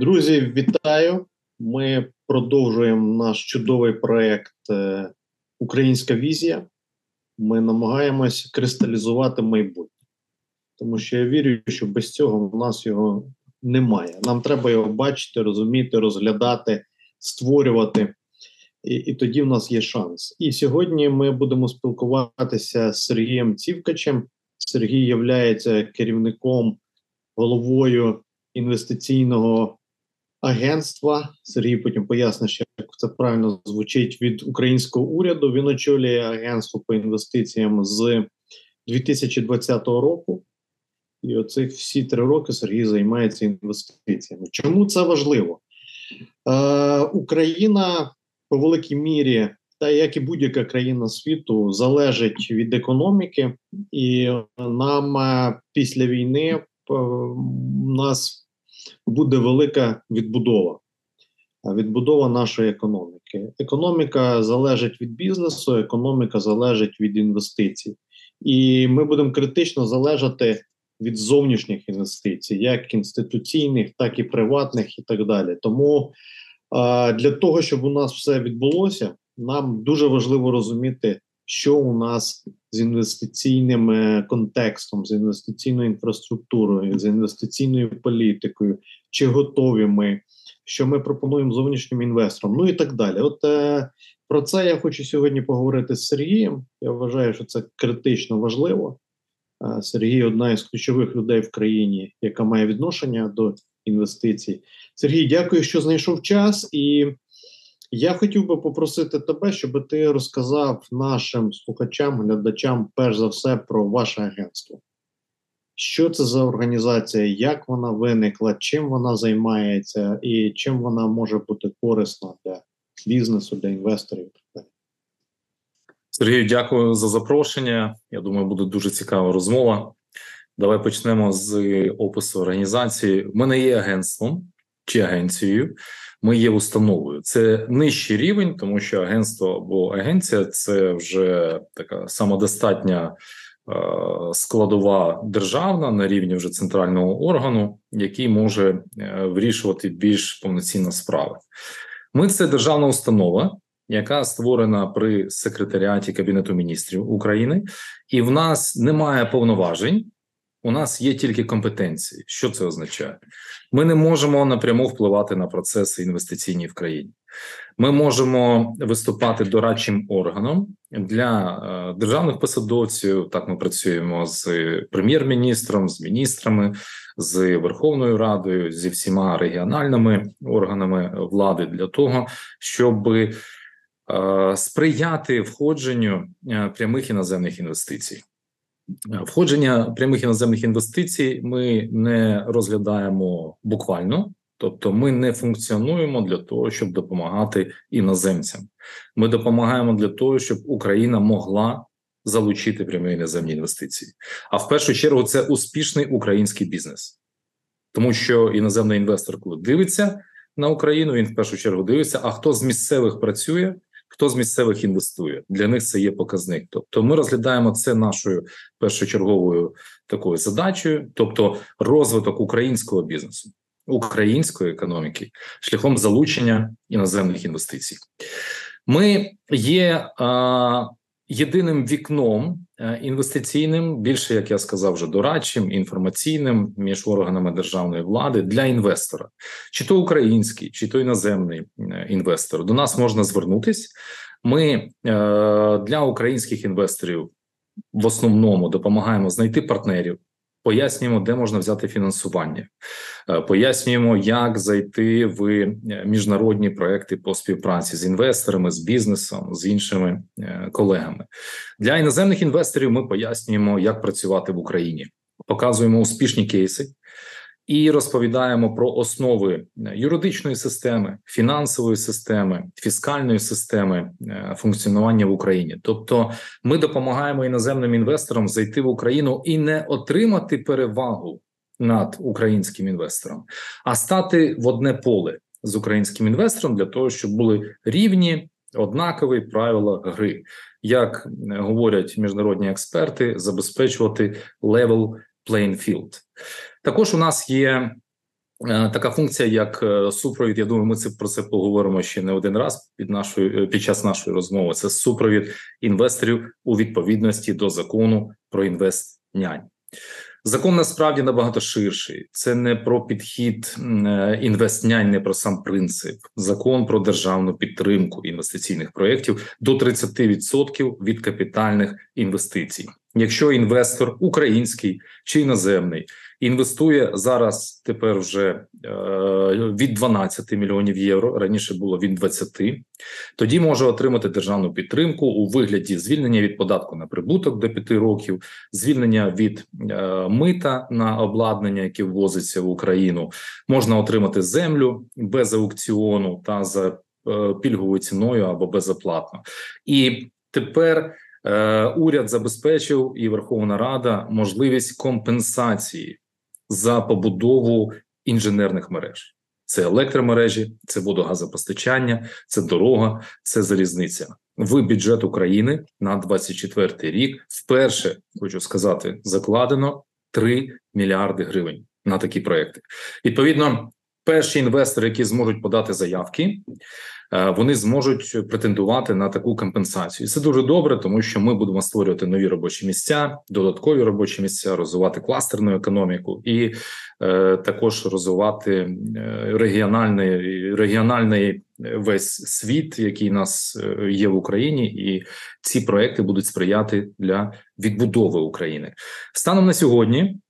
Друзі, вітаю! Ми продовжуємо наш чудовий проект е, Українська візія. Ми намагаємось кристалізувати майбутнє, тому що я вірю, що без цього в нас його немає. Нам треба його бачити, розуміти, розглядати, створювати, і, і тоді в нас є шанс. І сьогодні ми будемо спілкуватися з Сергієм Цівкачем. Сергій є керівником головою інвестиційного агентства. Сергій потім пояснить, як це правильно звучить від українського уряду. Він очолює агентство по інвестиціям з 2020 року. І оцих всі три роки Сергій займається інвестиціями. Чому це важливо? Е, Україна по великій мірі, та як і будь-яка країна світу, залежить від економіки, і нам е, після війни е, у нас буде велика відбудова. Відбудова нашої економіки. Економіка залежить від бізнесу, економіка залежить від інвестицій, і ми будемо критично залежати від зовнішніх інвестицій, як інституційних, так і приватних, і так далі. Тому для того, щоб у нас все відбулося, нам дуже важливо розуміти, що у нас з інвестиційним е, контекстом, з інвестиційною інфраструктурою, з інвестиційною політикою, чи готові ми, що ми пропонуємо зовнішнім інвесторам, ну і так далі. От е, про це я хочу сьогодні поговорити з Сергієм. Я вважаю, що це критично важливо. Е, Сергій одна із ключових людей в країні, яка має відношення до інвестицій. Сергій, дякую, що знайшов час і. Я хотів би попросити тебе, щоб ти розказав нашим слухачам, глядачам, перш за все, про ваше агентство. Що це за організація, як вона виникла, чим вона займається і чим вона може бути корисна для бізнесу, для інвесторів? Сергію, дякую за запрошення. Я думаю, буде дуже цікава розмова. Давай почнемо з опису організації. У мене є агентством чи агенцією ми є установою. Це нижчий рівень, тому що агентство або агенція це вже така самодостатня е, складова державна на рівні вже центрального органу, який може е, вирішувати більш повноцінно справи. Ми це державна установа. Яка створена при секретаріаті Кабінету міністрів України, і в нас немає повноважень у нас є тільки компетенції. Що це означає? Ми не можемо напряму впливати на процеси інвестиційні в країні. Ми можемо виступати дорадчим органом для е, державних посадовців. Так, ми працюємо з прем'єр-міністром, з міністрами, з Верховною Радою, зі всіма регіональними органами влади для того, щоб е, сприяти входженню е, прямих іноземних інвестицій. Входження прямих іноземних інвестицій ми не розглядаємо буквально, тобто ми не функціонуємо для того, щоб допомагати іноземцям. Ми допомагаємо для того, щоб Україна могла залучити прямі іноземні інвестиції. А в першу чергу це успішний український бізнес, тому що іноземний інвестор, коли дивиться на Україну, він в першу чергу дивиться, а хто з місцевих працює хто з місцевих інвестує. Для них це є показник. Тобто, ми розглядаємо це нашою першочерговою такою задачею, тобто розвиток українського бізнесу, української економіки шляхом залучення іноземних інвестицій. Ми є а, єдиним вікном е, інвестиційним, більше як я сказав, вже дорадчим, інформаційним між органами державної влади для інвестора, чи то український, чи то іноземний е, інвестор. До нас можна звернутись. Ми е, для українських інвесторів в основному допомагаємо знайти партнерів пояснюємо, де можна взяти фінансування, е, пояснюємо, як зайти в е, міжнародні проекти по співпраці з інвесторами, з бізнесом, з іншими е, колегами. Для іноземних інвесторів ми пояснюємо, як працювати в Україні, показуємо успішні кейси і розповідаємо про основи е, юридичної системи, фінансової системи, фіскальної системи е, функціонування в Україні. Тобто, ми допомагаємо іноземним інвесторам зайти в Україну і не отримати перевагу над українським інвестором, а стати в одне поле з українським інвестором для того, щоб були рівні. Однакові правила гри, як е, говорять міжнародні експерти, забезпечувати level playing field. Також у нас є е, така функція, як е, супровід. Я думаю, ми це про це поговоримо ще не один раз під нашою е, під час нашої розмови. Це супровід інвесторів у відповідності до закону про інвестнянь. Закон насправді набагато ширший. Це не про підхід е, інвестнянь, не про сам принцип. Закон про державну підтримку інвестиційних проєктів до 30% від капітальних інвестицій. Якщо інвестор український чи іноземний інвестує зараз тепер вже е, від 12 мільйонів євро. Раніше було від 20, тоді може отримати державну підтримку у вигляді звільнення від податку на прибуток до 5 років, звільнення від е, мита на обладнання, яке ввозиться в Україну. Можна отримати землю без аукціону та за е, пільговою ціною або безоплатно. І тепер. Уряд забезпечив і Верховна Рада можливість компенсації за побудову інженерних мереж. Це електромережі, це водогазопостачання, це дорога, це залізниця. В бюджет України на 24 рік вперше хочу сказати, закладено 3 мільярди гривень на такі проекти. Відповідно, перші інвестори, які зможуть подати заявки, Е, вони зможуть претендувати на таку компенсацію. І Це дуже добре, тому що ми будемо створювати нові робочі місця, додаткові робочі місця, розвивати кластерну економіку і е, також розвивати е, регіональний регіональний весь світ, який нас е, є в Україні, і ці проекти будуть сприяти для відбудови України станом на сьогодні.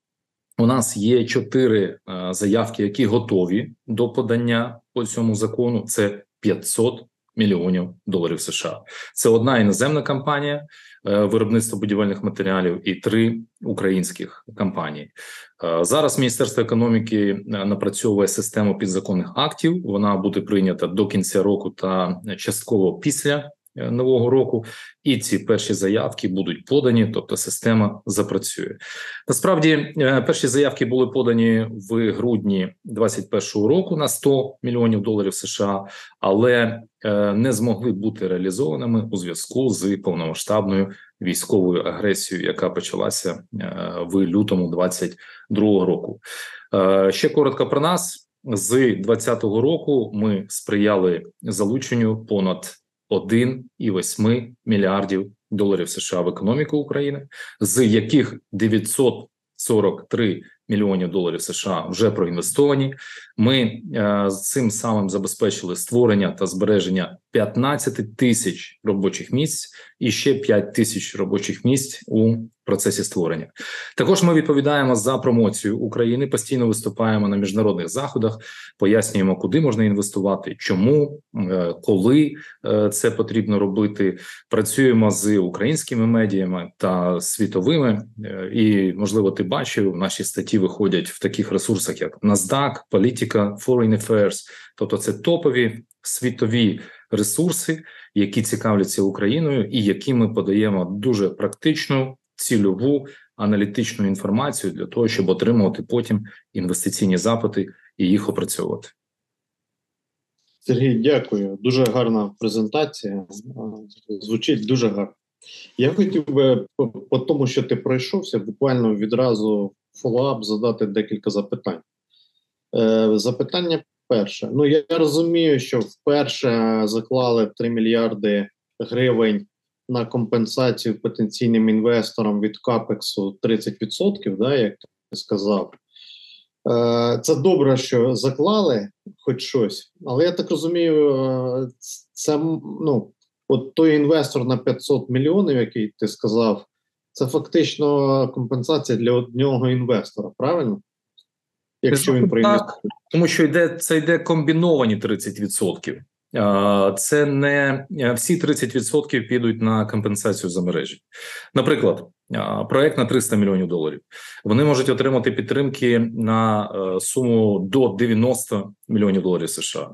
У нас є чотири е, заявки, які готові до подання по цьому закону. Це 500 мільйонів доларів США. Це одна іноземна компанія е, виробництва будівельних матеріалів і три українських компанії. Е, зараз Міністерство економіки напрацьовує систему підзаконних актів. Вона буде прийнята до кінця року та частково після нового року, і ці перші заявки будуть подані, тобто система запрацює. Насправді, е, перші заявки були подані в грудні 2021 року на 100 мільйонів доларів США, але е, не змогли бути реалізованими у зв'язку з повномасштабною військовою агресією, яка почалася в лютому 2022 року. Ще коротко про нас. З 2020 року ми сприяли залученню понад 1,8 мільярдів доларів США в економіку України, з яких 943 мільйонів доларів США вже проінвестовані. Ми е, цим самим забезпечили створення та збереження 15 тисяч робочих місць і ще 5 тисяч робочих місць у процесі створення. Також ми відповідаємо за промоцію України. Постійно виступаємо на міжнародних заходах, пояснюємо, куди можна інвестувати, чому, е, коли е, це потрібно робити. Працюємо з українськими медіями та світовими, е, і можливо, ти бачив наші статті виходять в таких ресурсах, як NASDAQ, політика, Foreign Affairs. тобто це топові світові ресурси, які цікавляться Україною, і які ми подаємо дуже практичну цільову аналітичну інформацію для того, щоб отримувати потім інвестиційні запити і їх опрацьовувати. Сергій, дякую. Дуже гарна презентація. Звучить дуже гарно. Я хотів би по, тому, що ти пройшовся, буквально відразу фоллоуап задати декілька запитань. Е, Запитання перше. Ну я розумію, що вперше заклали 3 мільярди гривень на компенсацію потенційним інвесторам від капексу 30%, да, як ти сказав. Е, це добре, що заклали хоч щось, але я так розумію, е, це ну, от той інвестор на 500 мільйонів, який ти сказав, це фактично компенсація для одного інвестора, правильно? Якщо він проінвестує. Тому що йде це йде комбіновані 30%. Це не всі 30% підуть на компенсацію за мережі. Наприклад, проект на 300 мільйонів доларів. Вони можуть отримати підтримки на е, суму до 90 мільйонів доларів США,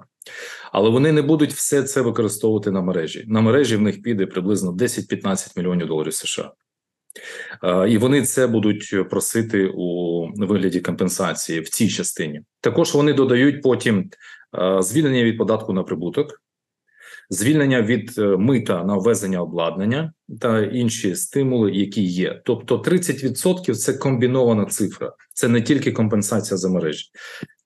але вони не будуть все це використовувати на мережі. На мережі в них піде приблизно 10-15 мільйонів доларів США. І вони це будуть просити у вигляді компенсації в цій частині. Також вони додають потім звільнення від податку на прибуток. звільнення від е, мита на ввезення обладнання та інші стимули, які є. Тобто 30% – це комбінована цифра, це не тільки компенсація за мережі,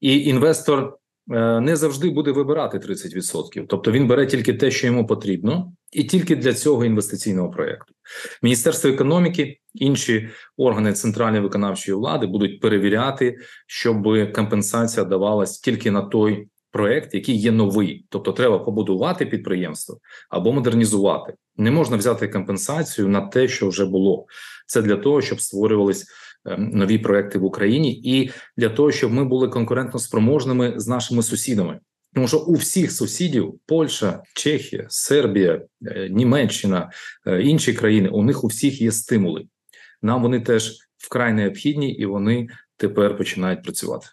і інвестор е, не завжди буде вибирати 30%. Тобто він бере тільки те, що йому потрібно, і тільки для цього інвестиційного проекту. Міністерство економіки, інші органи центральної виконавчої влади будуть перевіряти, щоб компенсація давалась тільки на той проект, який є новий. Тобто, треба побудувати підприємство або модернізувати. Не можна взяти компенсацію на те, що вже було. Це для того, щоб створювались ем, нові проекти в Україні, і для того, щоб ми були конкурентно спроможними з нашими сусідами. Тому що у всіх сусідів Польща, Чехія, Сербія, е, Німеччина, е, інші країни у них у всіх є стимули. Нам вони теж вкрай необхідні, і вони тепер починають працювати.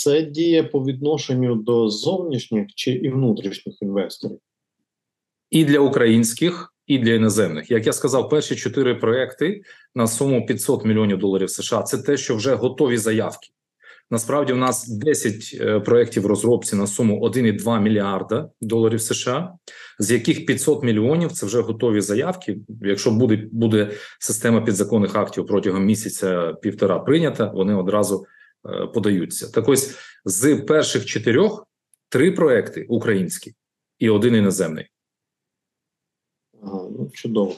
Це діє по відношенню до зовнішніх чи і внутрішніх інвесторів. І для українських, і для іноземних. Як я сказав, перші чотири проекти на суму 500 мільйонів доларів США. Це те, що вже готові заявки. Насправді, у нас 10 е, проєктів розробці на суму 1,2 мільярда доларів США, з яких 500 мільйонів це вже готові заявки. Якщо буде буде система підзаконних актів протягом місяця півтора прийнята, вони одразу подаються. Так ось з перших чотирьох три проекти українські і один іноземний. Ага, ну чудово.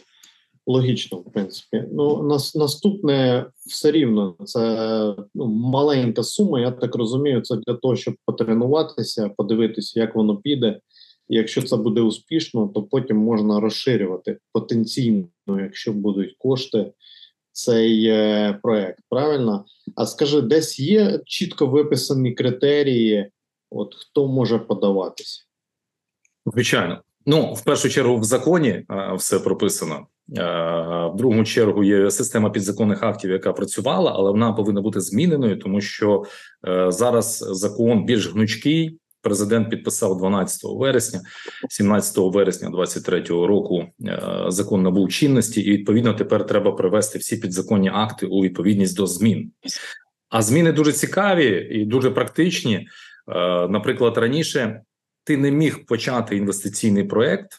Логічно, в принципі. Ну, нас, наступне все рівно це ну, маленька сума. Я так розумію, це для того, щоб потренуватися, подивитися, як воно піде. І якщо це буде успішно, то потім можна розширювати потенційно, якщо будуть кошти, цей е, проект. Правильно? А скажи, десь є чітко виписані критерії, от хто може подаватися? Звичайно. Ну, в першу чергу, в законі а, все прописано. А, в другу чергу є система підзаконних актів, яка працювала, але вона повинна бути зміненою, тому що зараз закон більш гнучкий. Президент підписав 12 вересня, 17 вересня 2023 року. Закон набув чинності, і відповідно тепер треба привести всі підзаконні акти у відповідність до змін. А зміни дуже цікаві і дуже практичні. Наприклад, раніше ти не міг почати інвестиційний проект,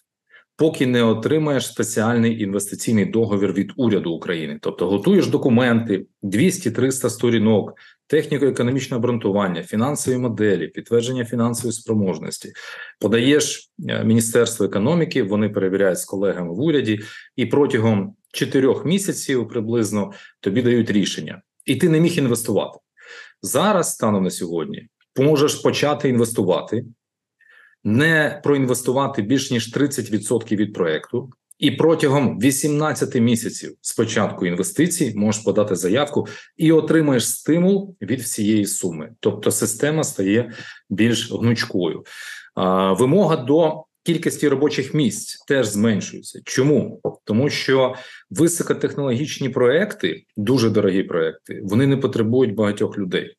поки не отримаєш спеціальний інвестиційний договір від уряду України. Тобто готуєш документи 200-300 сторінок, техніко-економічне обґрунтування, фінансові моделі, підтвердження фінансової спроможності, подаєш е, Міністерство економіки, вони перевіряють з колегами в уряді, і протягом 4 місяців приблизно тобі дають рішення, і ти не міг інвестувати зараз. Станом на сьогодні можеш почати інвестувати не проінвестувати більш ніж 30% від проекту, і протягом 18 місяців з початку інвестицій можеш подати заявку і отримаєш стимул від всієї суми. Тобто система стає більш гнучкою. А, Вимога до кількості робочих місць теж зменшується. Чому? Тому що високотехнологічні проекти, дуже дорогі проекти, вони не потребують багатьох людей.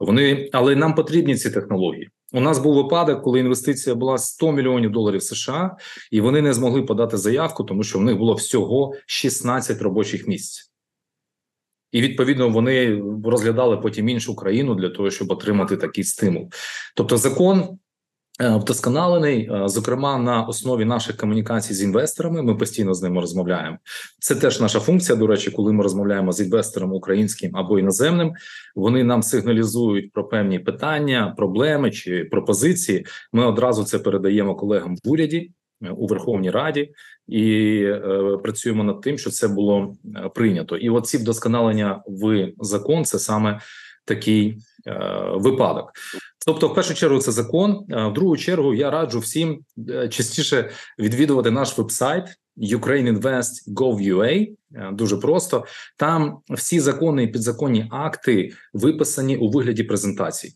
Вони, але нам потрібні ці технології. У нас був випадок, коли інвестиція була 100 мільйонів доларів США, і вони не змогли подати заявку, тому що в них було всього 16 робочих місць. І відповідно вони розглядали потім іншу країну для того, щоб отримати такий стимул. Тобто, закон вдосконалений, е, зокрема на основі наших комунікацій з інвесторами. Ми постійно з ними розмовляємо. Це теж наша функція. До речі, коли ми розмовляємо з інвестором українським або іноземним, вони нам сигналізують про певні питання, проблеми чи пропозиції. Ми одразу це передаємо колегам в уряді. Е, у Верховній Раді і е, працюємо над тим, що це було прийнято, і от ці вдосконалення в закон це саме такий е, випадок. Тобто, в першу чергу, це закон. В другу чергу я раджу всім е, частіше відвідувати наш вебсайт ukraineinvest.gov.ua. Е, дуже просто там всі закони і підзаконні акти виписані у вигляді презентацій.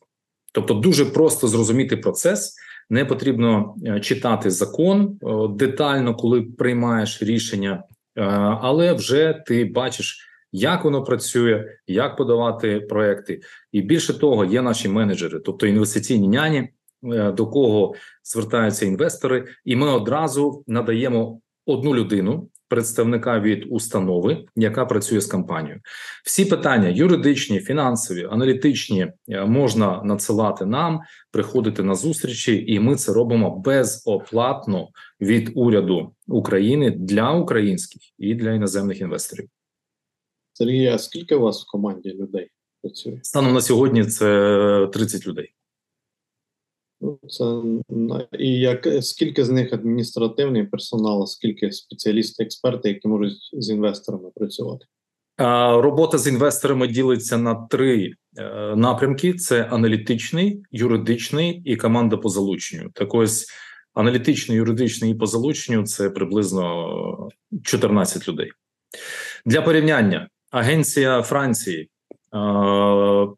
Тобто, дуже просто зрозуміти процес. Не потрібно е, читати закон детально, коли приймаєш рішення, але вже ти бачиш як воно працює, як подавати проекти, і більше того, є наші менеджери, тобто інвестиційні няні, е, до кого звертаються інвестори, і ми одразу надаємо одну людину представника від установи, яка працює з компанією. Всі питання юридичні, фінансові, аналітичні е, можна надсилати нам, приходити на зустрічі, і ми це робимо безоплатно від уряду України для українських і для іноземних інвесторів. Сергій, а скільки у вас в команді людей працює? Станом на сьогодні це 30 людей. Ну, це і як скільки з них адміністративний персонал, а скільки спеціалісти, експерти, які можуть з інвесторами працювати? Робота з інвесторами ділиться на три е, напрямки: це аналітичний, юридичний і команда по залученню. Так ось аналітичний, юридичний і по залученню це приблизно 14 людей. Для порівняння агенція Франції е,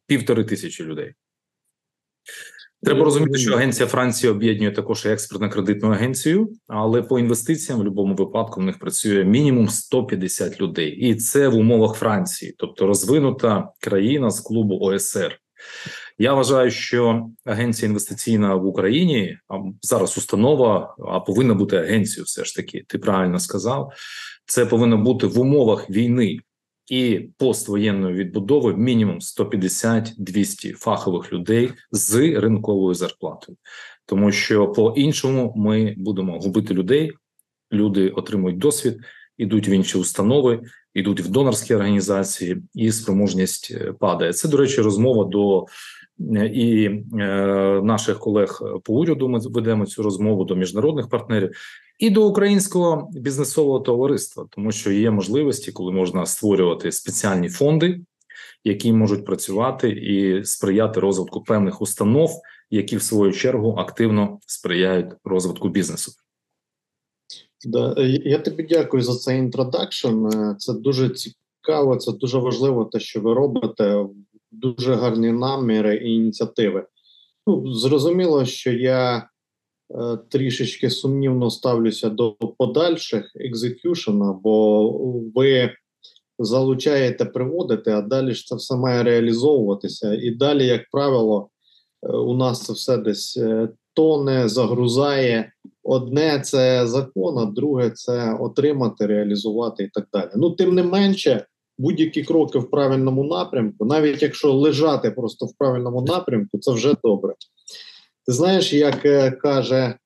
півтори тисячі людей. Треба розуміти, що агенція Франції об'єднує також і експертно-кредитну агенцію, але по інвестиціям в будь-якому випадку в них працює мінімум 150 людей, і це в умовах Франції, тобто розвинута країна з клубу ОСР. Я вважаю, що агенція інвестиційна в Україні а зараз установа, а повинна бути агенцією. Все ж таки, ти правильно сказав. Це повинно бути в умовах війни і поствоєнної відбудови мінімум 150-200 фахових людей з ринковою зарплатою, тому що по іншому ми будемо губити людей. Люди отримують досвід, ідуть в інші установи, ідуть в донорські організації, і спроможність е, падає. Це до речі, розмова до е, і е, наших колег по уряду. Ми ведемо цю розмову до міжнародних партнерів і до українського бізнесового товариства, тому що є можливості, коли можна створювати спеціальні фонди, які можуть працювати і сприяти розвитку певних установ, які в свою чергу активно сприяють розвитку бізнесу. Да, е, я тобі дякую за цей introduction. Е, Це дуже цікаво, це дуже важливо, те, що ви робите. Дуже гарні наміри і ініціативи. Ну, зрозуміло, що я трішечки сумнівно ставлюся до подальших екзекюшена, бо ви залучаєте, приводите, а далі ж це все має реалізовуватися. І далі, як правило, е, у нас це все десь е, тоне, загрузає. Одне це закон, а друге це отримати, реалізувати і так далі. Ну, тим не менше, будь-які кроки в правильному напрямку, навіть якщо лежати просто в правильному напрямку, це вже добре. Ти знаєш, як е, каже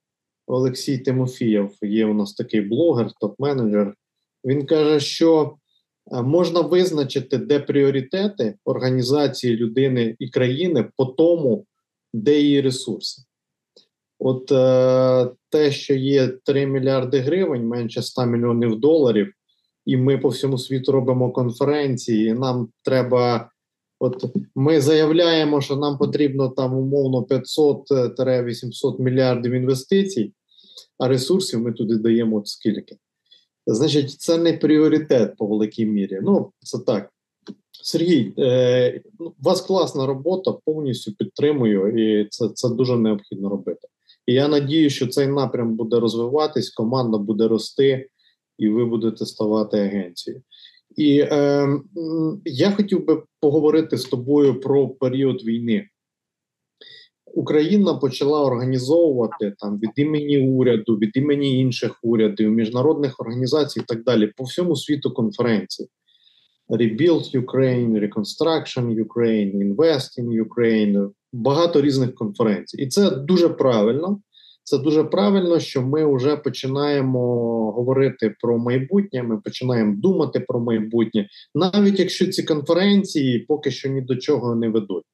Олексій Тимофієв, є у нас такий блогер, топ-менеджер. Він каже, що е, можна визначити, де пріоритети організації людини і країни по тому, де її ресурси. От е, те, що є 3 мільярди гривень, менше 100 мільйонів доларів, і ми по всьому світу робимо конференції. і Нам треба, от ми заявляємо, що нам потрібно там умовно 500-800 мільярдів інвестицій, а ресурсів ми туди даємо от скільки. Значить, це не пріоритет по великій мірі. Ну, це так. Сергій, е, ну, у вас класна робота, повністю підтримую, і це, це дуже необхідно робити. І я надію, що цей напрям буде розвиватись, команда буде рости, і ви будете ставати агенцією. І е, я хотів би поговорити з тобою про період війни. Україна почала організовувати там від імені уряду, від імені інших урядів, міжнародних організацій і так далі по всьому світу конференції. Rebuild Ukraine, Reconstruction Ukraine, Invest in Ukraine, багато різних конференцій. І це дуже правильно. Це дуже правильно, що ми вже починаємо говорити про майбутнє. Ми починаємо думати про майбутнє, навіть якщо ці конференції поки що ні до чого не ведуть.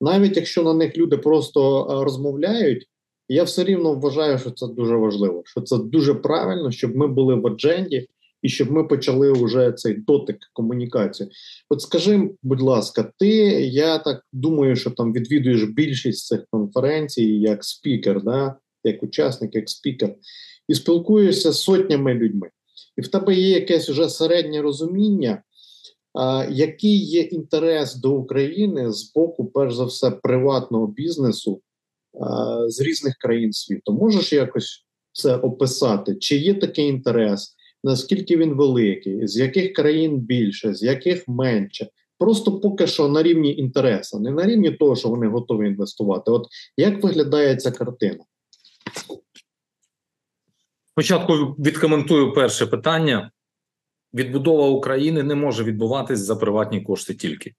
Навіть якщо на них люди просто е, розмовляють, я все рівно вважаю, що це дуже важливо, що це дуже правильно, щоб ми були в адженді і щоб ми почали вже цей дотик комунікації. От скажи, будь ласка, ти я так думаю, що там відвідуєш більшість цих конференцій як спікер, да? Як учасник, як спікер, і спілкуєшся з сотнями людьми. І в тебе є якесь вже середнє розуміння, а, який є інтерес до України з боку, перш за все, приватного бізнесу а, з різних країн світу. Можеш якось це описати? Чи є такий інтерес? Наскільки він великий, з яких країн більше, з яких менше? Просто поки що на рівні інтересу, не на рівні того, що вони готові інвестувати. От як виглядає ця картина? Спочатку відкоментую перше питання. відбудова України не може відбуватись за приватні кошти тільки.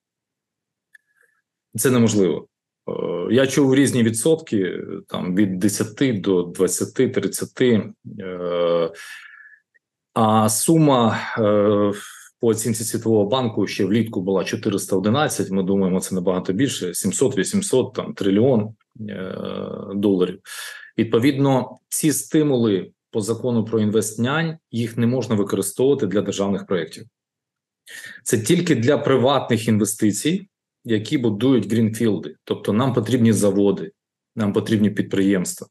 Це неможливо. Е, Я чув різні відсотки, там від 10 до 20, 30. е, А сума е, по оцінці Світового банку ще влітку була 411. Ми думаємо, це набагато більше: 700, 800, там трильйон доларів. Відповідно, ці стимули по закону про інвестнянь їх не можна використовувати для державних проєктів. Це тільки для приватних інвестицій, які будують грінфілди. Тобто нам потрібні заводи, нам потрібні підприємства.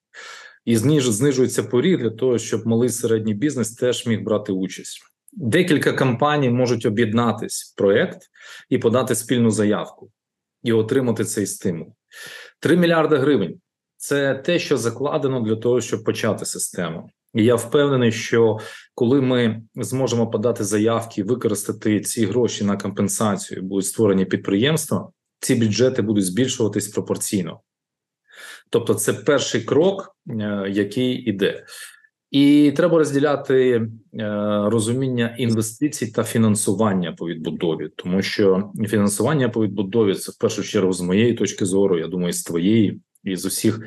І знижується поріг для того, щоб малий середній бізнес теж міг брати участь. Декілька компаній можуть об'єднатись в проект і подати спільну заявку і отримати цей стимул. 3 мільярди гривень це те, що закладено для того, щоб почати систему. І я впевнений, що коли ми зможемо подати заявки, використати ці гроші на компенсацію, будуть створені підприємства, ці бюджети будуть збільшуватись пропорційно. Тобто, це перший крок, е, який іде. І треба розділяти е, розуміння інвестицій та фінансування по відбудові, тому що фінансування по відбудові це в першу чергу з моєї точки зору, я думаю, з твоєї і з усіх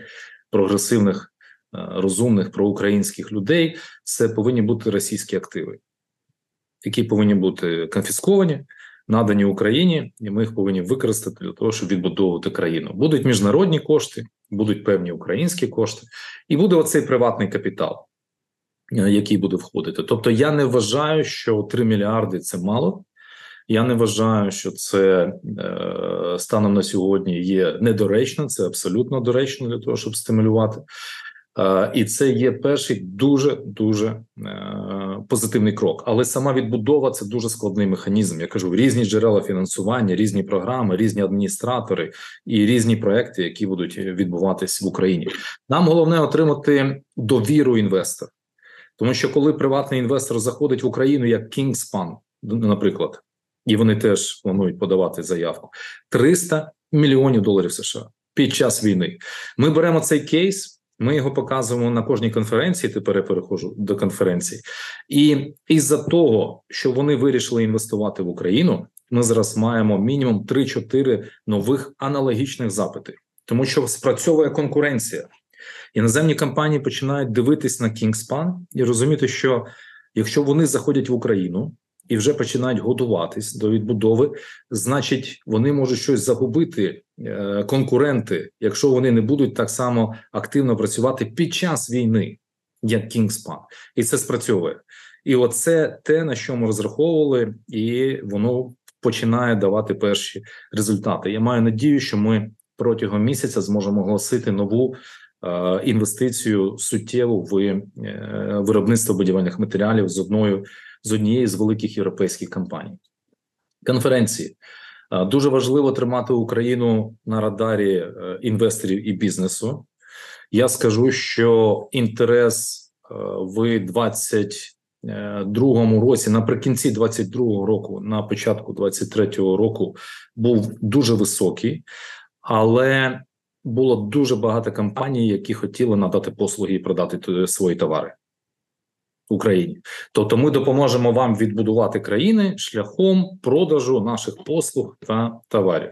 прогресивних, е, розумних проукраїнських людей. Це повинні бути російські активи, які повинні бути конфісковані, надані Україні, і ми їх повинні використати для того, щоб відбудовувати країну. Будуть міжнародні кошти, будуть певні українські кошти, і буде оцей приватний капітал. Е, який буде входити. Тобто, я не вважаю, що 3 мільярди це мало. Я не вважаю, що це е, станом на сьогодні є недоречно. Це абсолютно доречно для того, щоб стимулювати. Е, і це є перший дуже дуже е, позитивний крок. Але сама відбудова це дуже складний механізм. Я кажу, різні джерела фінансування, різні програми, різні адміністратори і різні проекти, які будуть відбуватись в Україні. Нам головне отримати довіру інвестора. Тому що коли приватний інвестор заходить в Україну як Kingspan, наприклад, і вони теж планують подавати заявку 300 мільйонів доларів США під час війни. Ми беремо цей кейс, ми його показуємо на кожній конференції. Тепер я переходжу до конференції, і із-за того, що вони вирішили інвестувати в Україну, ми зараз маємо мінімум 3-4 нових аналогічних запити, тому що спрацьовує конкуренція. Іноземні компанії починають дивитись на Kingspan і розуміти, що якщо вони заходять в Україну і вже починають готуватись до відбудови, значить вони можуть щось загубити е, конкуренти, якщо вони не будуть так само активно працювати під час війни, як Kingspan. і це спрацьовує. І оце те на що ми розраховували, і воно починає давати перші результати. Я маю надію, що ми протягом місяця зможемо оголосити нову. Е, інвестицію суттєву в е, виробництво будівельних матеріалів з одною з однієї з великих європейських компаній. Конференції е, дуже важливо тримати Україну на радарі інвесторів і бізнесу. Я скажу, що інтерес в 22 році, наприкінці 22 року, на початку 23 року, був дуже високий, але було дуже багато компаній, які хотіли надати послуги і продати свої товари Україні. Тобто, ми допоможемо вам відбудувати країни шляхом продажу наших послуг та товарів.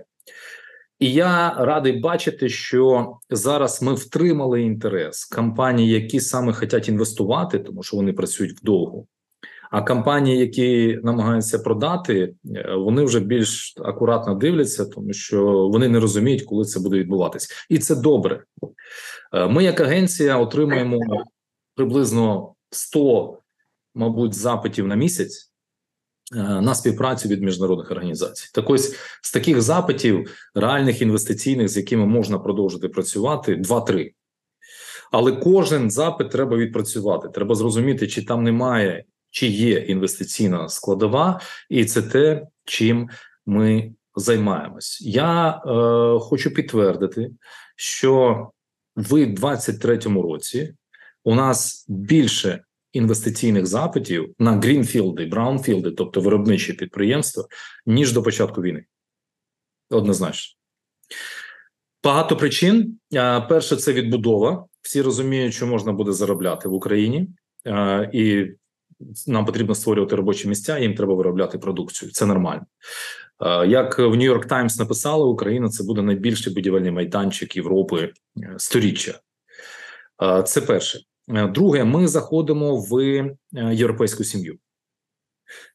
І я радий бачити, що зараз ми втримали інтерес компаній, які саме хочуть інвестувати, тому що вони працюють вдовго. А компанії, які намагаються продати, е, вони вже більш акуратно дивляться, тому що вони не розуміють, коли це буде відбуватись, і це добре. Е, ми, як агенція, отримуємо приблизно 100, мабуть, запитів на місяць. Е, на співпрацю від міжнародних організацій, так ось з таких запитів, реальних інвестиційних, з якими можна продовжити працювати, 2-3. Але кожен запит треба відпрацювати. Треба зрозуміти, чи там немає чи є інвестиційна складова, і це те, чим ми займаємось. Я е, хочу підтвердити, що в 2023 році у нас більше інвестиційних запитів на грінфілди, браунфілди, тобто виробничі підприємства, ніж до початку війни. Однозначно. Багато причин. Перше, це відбудова. Всі розуміють, що можна буде заробляти в Україні, і нам потрібно створювати робочі місця, їм треба виробляти продукцію. Це нормально. Е, як в Нью-Йорк Таймс написали, Україна це буде найбільший будівельний майданчик Європи е, сторіччя. Е, це перше. Друге, ми заходимо в європейську сім'ю.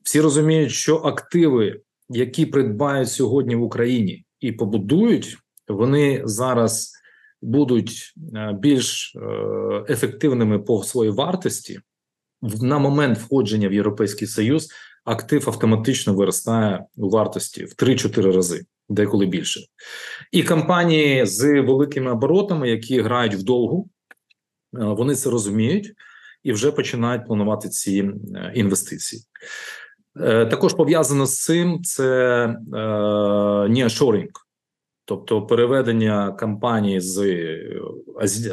Всі розуміють, що активи, які придбають сьогодні в Україні і побудують, вони зараз будуть більш ефективними по своїй вартості на момент входження в Європейський Союз актив автоматично виростає у вартості в 3-4 рази, деколи більше. І компанії з великими оборотами, які грають в довгу, е, вони це розуміють і вже починають планувати ці е, інвестиції. Е, також пов'язано з цим це неашорінг, тобто переведення компаній з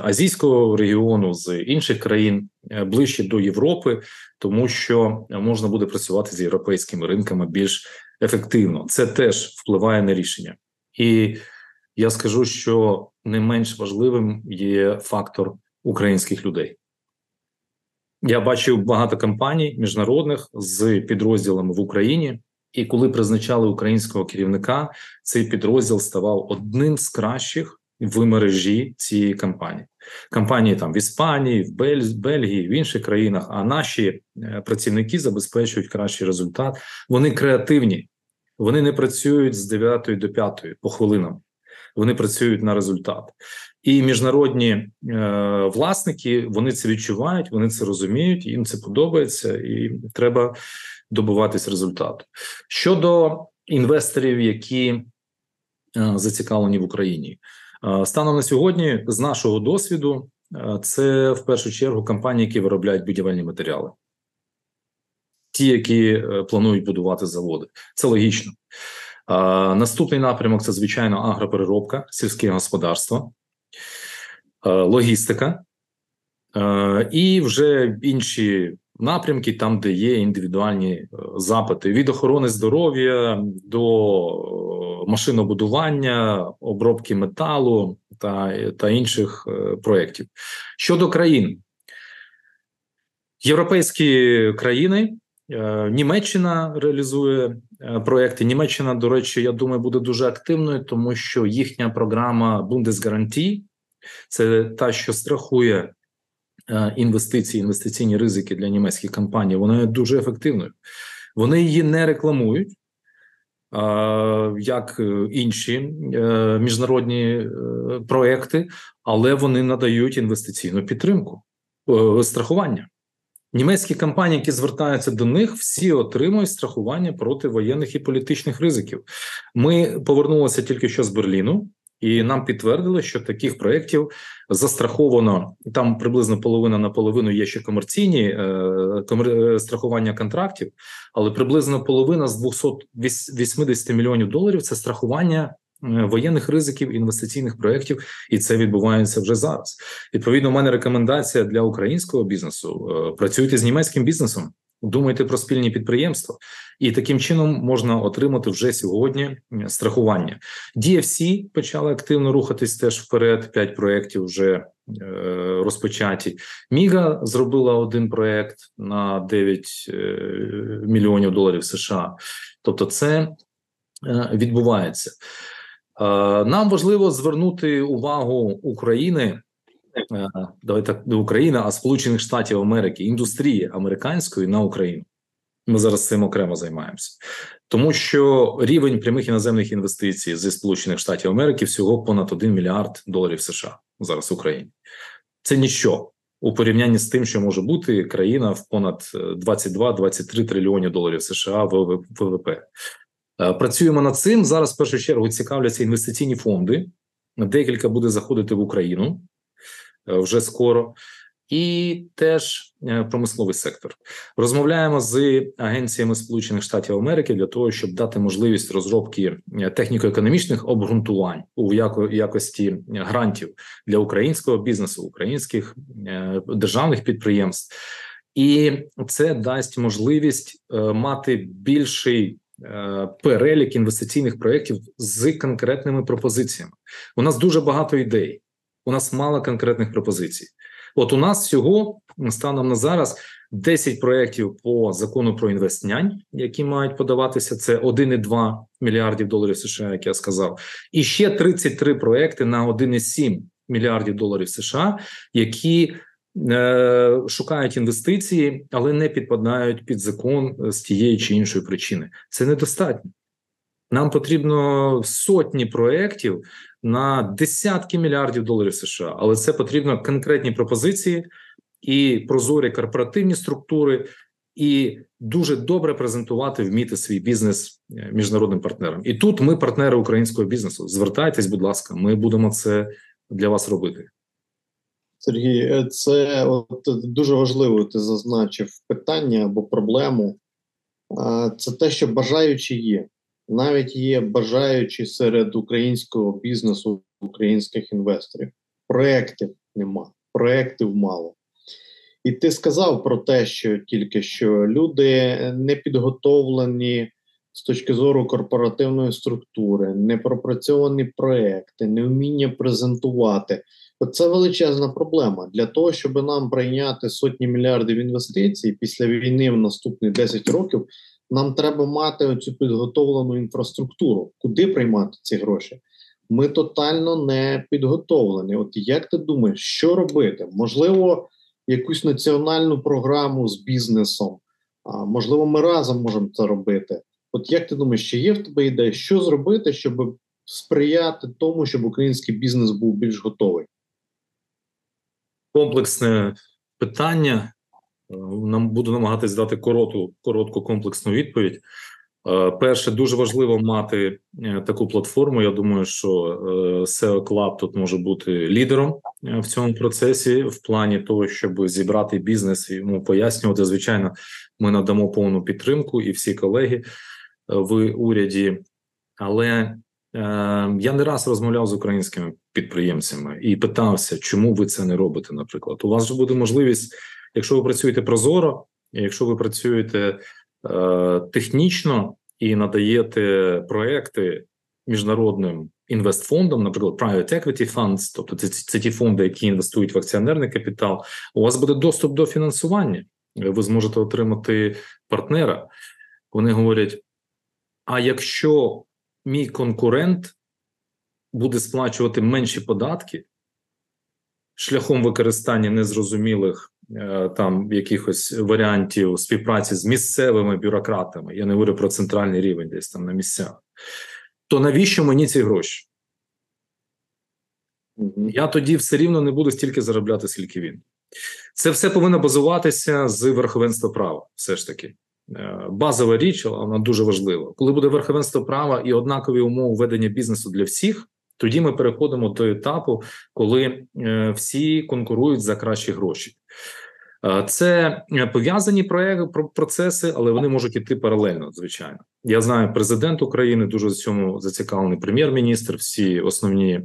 азійського регіону з інших країн ближче до Європи тому що можна буде працювати з європейськими ринками більш ефективно. Це теж впливає на рішення, і я скажу, що не менш важливим є фактор українських людей. Я бачив багато компаній міжнародних з підрозділами в Україні, і коли призначали українського керівника, цей підрозділ ставав одним з кращих в мережі цієї кампанії. Кампанії там в Іспанії, в Бель... Бельгії, в інших країнах. А наші е, працівники забезпечують кращий результат. Вони креативні, вони не працюють з 9 до 5 по хвилинам. Вони працюють на результат, і міжнародні е, власники вони це відчувають, вони це розуміють. Їм це подобається, і треба добуватись результату щодо інвесторів, які е, зацікавлені в Україні. Станом на сьогодні, з нашого досвіду, це в першу чергу компанії, які виробляють будівельні матеріали, ті, які е, планують будувати заводи. Це логічно. Наступний напрямок це звичайно агропереробка, сільське господарство, логістика і вже інші напрямки, там, де є індивідуальні е, запити від охорони здоров'я до е, машинобудування, обробки металу та, та інших е, проєктів. Щодо країн, європейські країни. Німеччина реалізує проекти. Німеччина, до речі, я думаю, буде дуже активною, тому що їхня програма Bundesgarantie – це та, що страхує інвестиції, інвестиційні ризики для німецьких компаній, вона є дуже ефективною. Вони її не рекламують, як інші е, міжнародні е, проекти, але вони надають інвестиційну підтримку страхування. Німецькі компанії, які звертаються до них, всі отримують страхування проти воєнних і політичних ризиків. Ми повернулися тільки що з Берліну. І нам підтвердили, що таких проєктів застраховано там приблизно половина на половину є ще комерційні е. Е, страхування контрактів, але приблизно половина з 280 мільйонів доларів це страхування е, воєнних ризиків інвестиційних проєктів, і це відбувається вже зараз. Відповідно, у мене рекомендація для українського бізнесу: е, працюйте з німецьким бізнесом. Думайте про спільні підприємства, і таким чином можна отримати вже сьогодні страхування. DFC почали активно рухатись теж вперед. П'ять проєктів вже е, розпочаті. Міга зробила один проєкт на 9 е, мільйонів доларів США. Тобто, це е, відбувається. Е, нам важливо звернути увагу України Е, давайте так, не Україна, а Сполучених Штатів Америки, індустрії американської на Україну. Ми зараз цим окремо займаємося, тому що рівень прямих іноземних інвестицій зі Сполучених Штатів Америки всього понад 1 мільярд доларів США зараз в Україні. Це ніщо у порівнянні з тим, що може бути країна в понад 22-23 трильйонів доларів США в ВВП. Е, працюємо над цим зараз. В першу чергу цікавляться інвестиційні фонди. Декілька буде заходити в Україну. Е, вже скоро, і теж е, промисловий сектор. Розмовляємо з агенціями Сполучених Штатів Америки для того, щоб дати можливість розробки е, техніко-економічних обґрунтувань у якості грантів для українського бізнесу, українських державних підприємств. І це дасть можливість мати більший перелік інвестиційних проєктів з конкретними пропозиціями. У нас дуже багато ідей у нас мало конкретних пропозицій. От у нас всього станом на зараз 10 проєктів по закону про інвестнянь, які мають подаватися. Це 1,2 мільярдів доларів США, як я сказав, і ще 33 проекти на 1,7 мільярдів доларів США, які е, шукають інвестиції, але не підпадають під закон з тієї чи іншої причини. Це недостатньо. Нам потрібно сотні проєктів на десятки мільярдів доларів США, але це потрібно конкретні пропозиції і прозорі корпоративні структури, і дуже добре презентувати, вміти свій бізнес е, міжнародним партнерам. І тут ми партнери українського бізнесу. Звертайтесь, будь ласка, ми будемо це для вас робити. Сергій, е, це от дуже важливо. Ти зазначив питання або проблему. Це те, що бажаючі є. Навіть є бажаючі серед українського бізнесу, українських інвесторів. Проєктів нема, проєктів мало. І ти сказав про те, що тільки що люди не підготовлені з точки зору корпоративної структури, не пропрацьовані проекти, не вміння презентувати. Це величезна проблема для того, щоб нам прийняти сотні мільярдів інвестицій після війни в наступні 10 років. Нам треба мати цю підготовлену інфраструктуру, куди приймати ці гроші. Ми тотально не підготовлені. От як ти думаєш, що робити? Можливо, якусь національну програму з бізнесом. А можливо, ми разом можемо це робити. От як ти думаєш, чи є в тебе ідея, що зробити, щоб сприяти тому, щоб український бізнес був більш готовий? Комплексне питання. Е, нам буду намагатись дати коротку, коротку комплексну відповідь. Е, перше, дуже важливо мати е, таку платформу. Я думаю, що SEO Club тут може бути лідером в цьому процесі, в плані того, щоб зібрати бізнес і йому пояснювати. Звичайно, ми надамо повну підтримку і всі колеги в уряді. Але я не раз розмовляв з українськими підприємцями і питався, чому ви це не робите. Наприклад, у вас же буде можливість, якщо ви працюєте прозоро, якщо ви працюєте е, технічно і надаєте проекти міжнародним інвестфондам, наприклад, private equity funds, тобто це, це ті фонди, які інвестують в акціонерний капітал. У вас буде доступ до фінансування. Ви зможете отримати партнера. Вони говорять: а якщо мій конкурент буде сплачувати менші податки шляхом використання незрозумілих там якихось варіантів співпраці з місцевими бюрократами, я не говорю про центральний рівень, десь там на місцях, то навіщо мені ці гроші? Я тоді все рівно не буду стільки заробляти, скільки він. Це все повинно базуватися з верховенства права, все ж таки. Е, базова річ, але вона дуже важлива. Коли буде верховенство права і однакові умови ведення бізнесу для всіх, тоді ми переходимо до етапу, коли е, всі конкурують за кращі гроші. Е, це пов'язані процеси, але вони можуть іти паралельно. Звичайно, я знаю, президент України дуже в цьому зацікавлений. Прем'єр-міністр, всі основні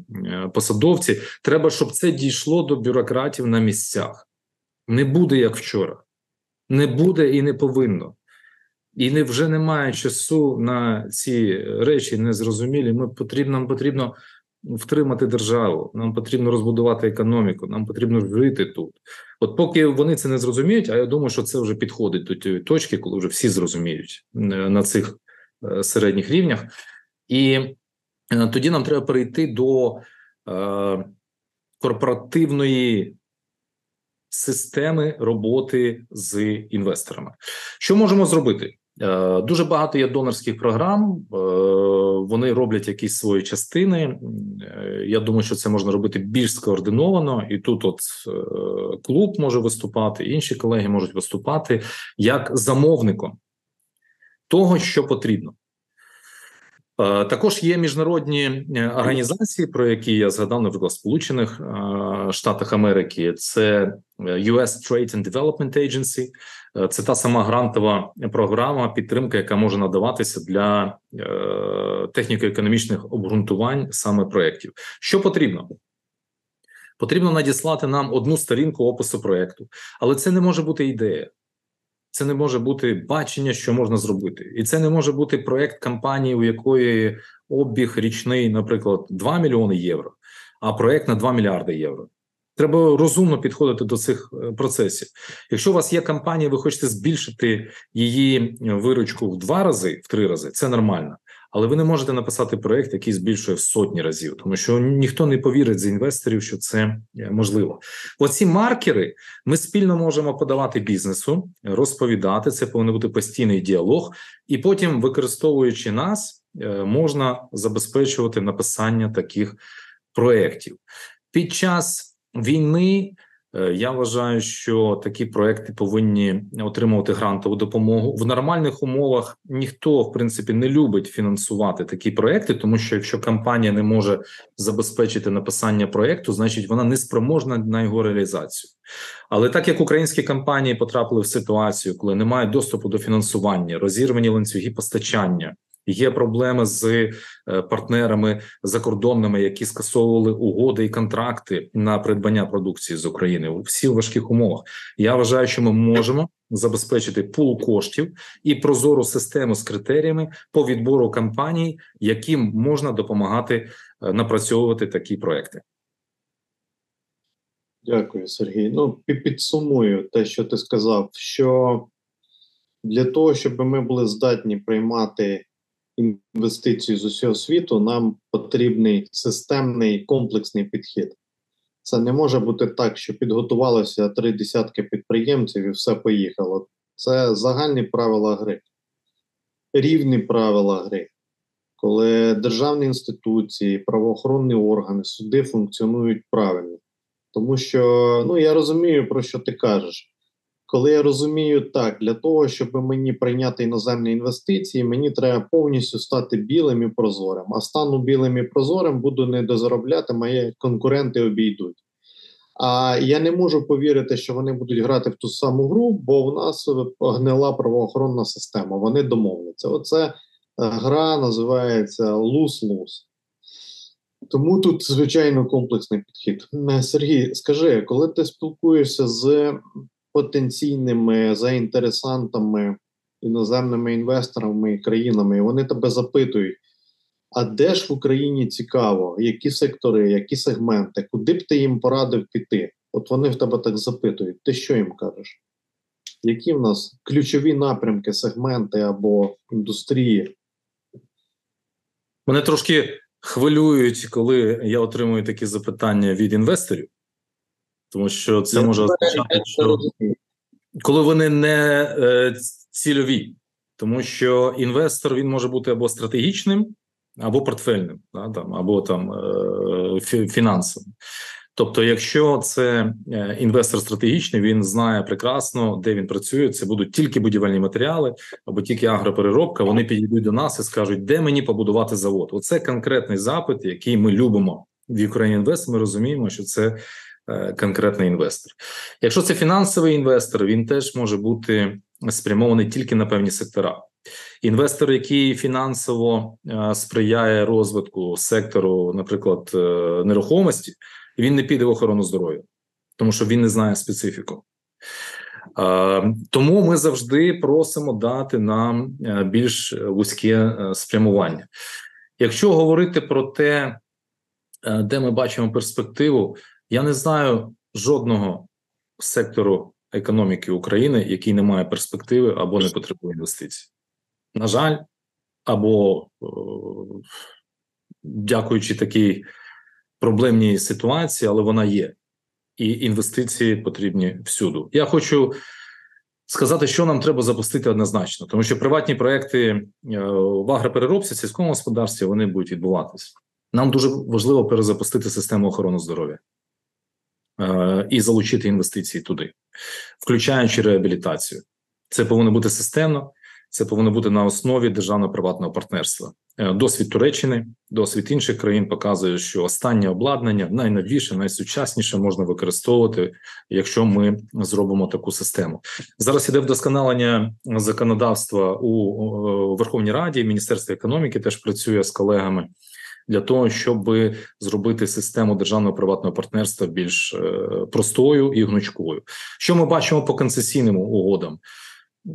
посадовці. Треба, щоб це дійшло до бюрократів на місцях. Не буде як вчора, не буде і не повинно і не вже немає часу на ці речі незрозумілі. Ми потрібно нам потрібно втримати державу. Нам потрібно розбудувати економіку. Нам потрібно жити тут. От поки вони це не зрозуміють, а я думаю, що це вже підходить до тієї точки, коли вже всі зрозуміють е, на цих е, середніх рівнях, і е, тоді нам треба перейти до корпоративної. Системи роботи з інвесторами, що можемо зробити? Дуже багато є донорських програм, вони роблять якісь свої частини. Е, я думаю, що це можна робити більш скоординовано, і тут, от клуб може виступати, інші колеги можуть виступати як замовником того, що потрібно. Е, також є міжнародні е, організації, про які я згадав, наприклад, Сполучених е, Штатах Америки. Це US Trade and Development Agency. Це та сама грантова програма підтримки, яка може надаватися для техніко-економічних обґрунтувань саме проєктів. Що потрібно? Потрібно надіслати нам одну сторінку опису проєкту, але це не може бути ідея. Це не може бути бачення, що можна зробити, і це не може бути проект кампанії, у якої обіг річний, наприклад, 2 мільйони євро, а проект на 2 мільярди євро. Треба розумно підходити до цих е, процесів. Якщо у вас є кампанія, ви хочете збільшити її виручку в два рази, в три рази, це нормально. Але ви не можете написати проект, який збільшує в сотні разів, тому що ніхто не повірить з інвесторів, що це е, можливо. Оці маркери ми спільно можемо подавати бізнесу, розповідати. Це повинен бути постійний діалог, і потім, використовуючи нас, е, можна забезпечувати написання таких проєктів. Під час війни я вважаю, що такі проекти повинні отримувати грантову допомогу в нормальних умовах. Ніхто в принципі не любить фінансувати такі проекти, тому що якщо компанія не може забезпечити написання проекту, значить вона не спроможна на його реалізацію. Але так як українські компанії потрапили в ситуацію, коли немає доступу до фінансування, розірвані ланцюги постачання. Є проблеми з е, партнерами закордонними, які скасовували угоди і контракти на придбання продукції з України у всіх важких умовах. Я вважаю, що ми можемо забезпечити пул коштів і прозору систему з критеріями по відбору компаній, яким можна допомагати е, напрацьовувати такі проекти. Дякую, Сергій. Ну підсумую те, що ти сказав, що для того, щоб ми були здатні приймати інвестицій з усього світу, нам потрібний системний комплексний підхід. Це не може бути так, що підготувалося три десятки підприємців і все поїхало. Це загальні правила гри, рівні правила гри, коли державні інституції, правоохоронні органи, суди функціонують правильно. Тому що ну я розумію, про що ти кажеш коли я розумію так, для того, щоб мені прийняти іноземні інвестиції, мені треба повністю стати білим і прозорим. А стану білим і прозорим, буду не дозаробляти, мої конкуренти обійдуть. А я не можу повірити, що вони будуть грати в ту саму гру, бо в нас гнила правоохоронна система. Вони домовляться. Оце е, гра називається лус-лус. Тому тут звичайно комплексний підхід. Е, Сергій, скажи, коли ти спілкуєшся з потенційними заінтересантами, іноземними інвесторами і країнами, вони тебе запитують: а де ж в Україні цікаво, які сектори, які сегменти, куди б ти їм порадив піти? От вони в тебе так запитують. Ти що їм кажеш? Які в нас ключові напрямки, сегменти або індустрії? Мене трошки хвилюють, коли я отримую такі запитання від інвесторів тому що це Я може означати, що коли вони не е, цільові, тому що інвестор він може бути або стратегічним, або портфельним, да, там, або там е, фінансовим. Тобто, якщо це е, інвестор стратегічний, він знає прекрасно, де він працює. Це будуть тільки будівельні матеріали або тільки агропереробка. Вони підійдуть до нас і скажуть, де мені побудувати завод. Оце конкретний запит, який ми любимо в Ukraine Invest. Ми розуміємо, що це конкретний інвестор. Якщо це фінансовий інвестор, він теж може бути спрямований тільки на певні сектора. Інвестор, який фінансово е, сприяє розвитку сектору, наприклад, е, нерухомості, він не піде в охорону здоров'я, тому що він не знає специфіку. Тому ми завжди просимо дати нам більш вузьке спрямування. Якщо говорити про те, де ми бачимо перспективу, я не знаю жодного сектору економіки України, який не має перспективи або не потребує інвестицій. На жаль, або дякуючи такій проблемній ситуації, але вона є, і інвестиції потрібні всюду. Я хочу сказати, що нам треба запустити однозначно, тому що приватні проекти е, в агропереробці, сільському господарстві вони будуть відбуватися. Нам дуже важливо перезапустити систему охорони здоров'я. Е, і залучити інвестиції туди, включаючи реабілітацію. Це повинно бути системно, це повинно бути на основі державно-приватного партнерства. Е, досвід Туреччини, досвід інших країн показує, що останнє обладнання найновіше, найсучасніше можна використовувати, якщо ми зробимо таку систему. Зараз іде вдосконалення законодавства у Верховній Раді. Міністерство економіки теж працює з колегами для того, щоб зробити систему державного приватного партнерства більш е, простою і гнучкою. Що ми бачимо по концесійним угодам?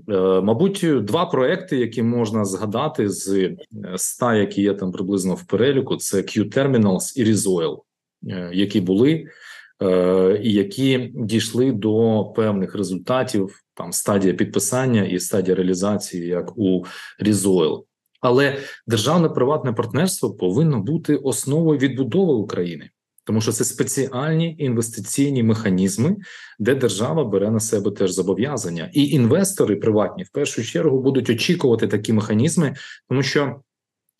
Е, мабуть, два проекти, які можна згадати з 100, е, які є там приблизно в переліку, це Q-Terminals і Rizoil, які були і які дійшли до певних результатів, там стадія підписання і стадія реалізації, як у Різойл. Але державне приватне партнерство повинно бути основою відбудови України, тому що це спеціальні інвестиційні механізми, де держава бере на себе теж зобов'язання, і інвестори приватні в першу чергу будуть очікувати такі механізми, тому що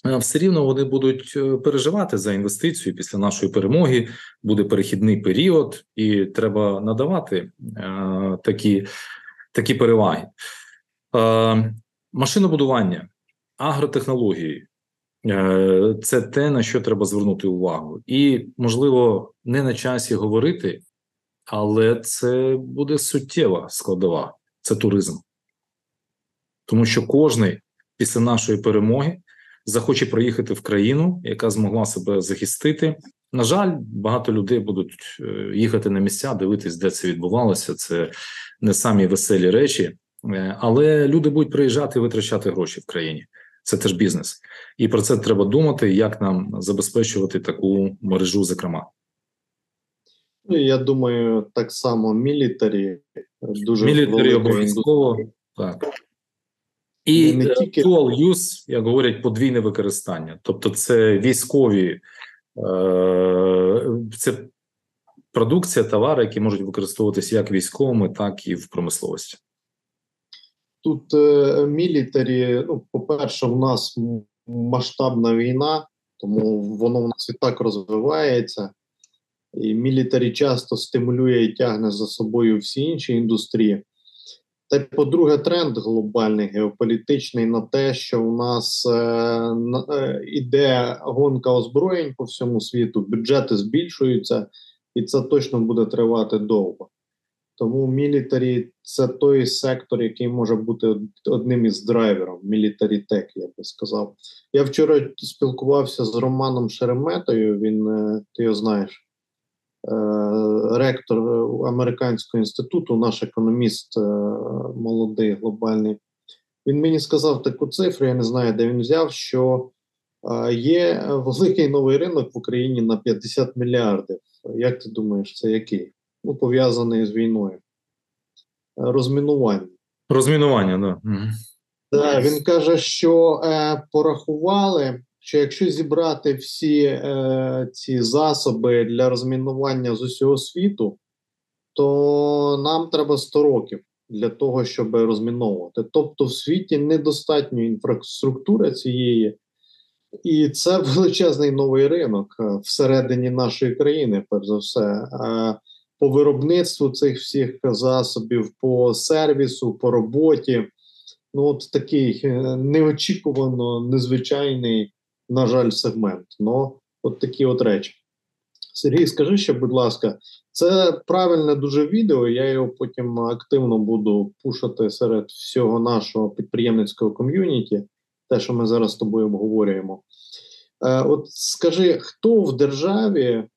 е, все рівно вони будуть е, переживати за інвестицію після нашої перемоги. Буде перехідний період, і треба надавати е, такі, такі переваги. Е, машинобудування агротехнології. Е, це те, на що треба звернути увагу, і можливо не на часі говорити, але це буде суттєва складова. Це туризм, тому що кожний після нашої перемоги захоче приїхати в країну, яка змогла себе захистити. На жаль, багато людей будуть е, їхати на місця, дивитись, де це відбувалося. Це не самі веселі речі, е, але люди будуть приїжджати і витрачати гроші в країні це теж бізнес, і про це треба думати, як нам забезпечувати таку мережу, зокрема. Ну, я думаю, так само мілітарі дуже мілітарі обов'язково так. І не тільки... dual use, як говорять, подвійне використання. Тобто, це військові, е, це продукція, товари, які можуть використовуватися як військовими, так і в промисловості. Тут е, мілітарі, ну, по-перше, у нас масштабна війна, тому воно в нас і так розвивається. І мілітарі часто стимулює і тягне за собою всі інші індустрії. Та по-друге, тренд глобальний геополітичний на те, що у нас е, е, іде гонка озброєнь по всьому світу, бюджети збільшуються, і це точно буде тривати довго. Тому мілітарі це той сектор, який може бути одним із драйверів мілітарі тек, я би сказав. Я вчора спілкувався з Романом Шереметою. Він е, ти його знаєш, е, ректор американського інституту, наш економіст е, молодий, глобальний. Він мені сказав таку цифру, я не знаю, де він взяв, що є великий новий ринок в Україні на 50 мільярдів. Як ти думаєш, це який? Ну, пов'язаний з війною. Е, розмінування. Розмінування, да. Да, Він каже, що е, порахували, що якщо зібрати всі е, ці засоби для розмінування з усього світу, то нам треба 100 років для того, щоб розміновувати. Тобто, в світі недостатньо інфраструктури цієї, і це величезний новий ринок е, всередині нашої країни, перш за все. Е, по виробництву цих всіх засобів, по сервісу, по роботі. Ну, от такий е, неочікувано незвичайний, на жаль, сегмент. Ну, от такі от речі. Сергій, скажи ще, будь ласка, це правильне дуже відео. Я його потім активно буду пушити серед всього нашого підприємницького ком'юніті, те, що ми зараз з тобою обговорюємо. Е, От скажи, хто в державі е,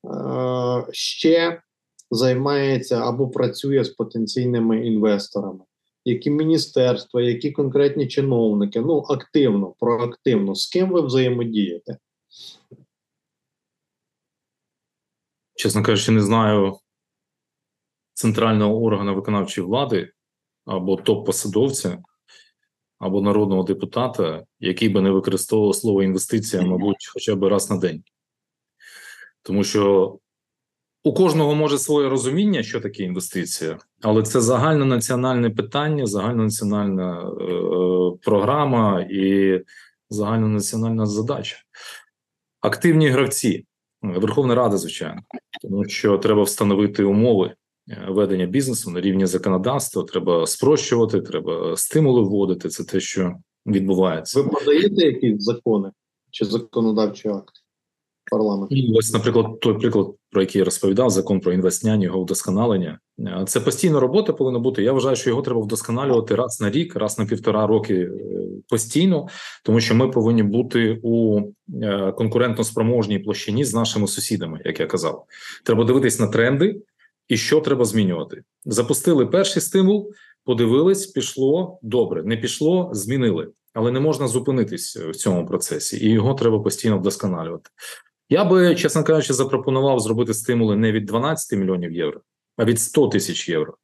ще займається або працює з потенційними інвесторами, які міністерства, які конкретні чиновники, ну активно, проактивно, з ким ви взаємодієте? Чесно кажучи, не знаю центрального органу виконавчої влади або топ-посадовця, або народного депутата, який би не використовував слово інвестиція, мабуть, хоча б раз на день. Тому що у кожного може своє розуміння, що таке інвестиція, але це загальнонаціональне питання, загальнонаціональна е, програма і загальнонаціональна задача. Активні гравці, Верховна Рада, звичайно, тому що треба встановити умови е, ведення бізнесу на рівні законодавства. Треба спрощувати, треба стимули вводити. Це те, що відбувається. Ви подаєте якісь закони чи законодавчі акти? парламент. І ось, наприклад, той приклад, про який я розповідав, закон про інвестняння, його вдосконалення. Е, це постійна робота повинна бути. Я вважаю, що його треба вдосконалювати раз на рік, раз на півтора роки е, постійно, тому що ми повинні бути у е, конкурентно спроможній площині з нашими сусідами, як я казав. Треба дивитись на тренди і що треба змінювати. Запустили перший стимул, подивились, пішло добре, не пішло, змінили. Але не можна зупинитись в цьому процесі, і його треба постійно вдосконалювати. Я би, чесно кажучи, запропонував зробити стимули не від 12 мільйонів євро, а від 100 тисяч євро.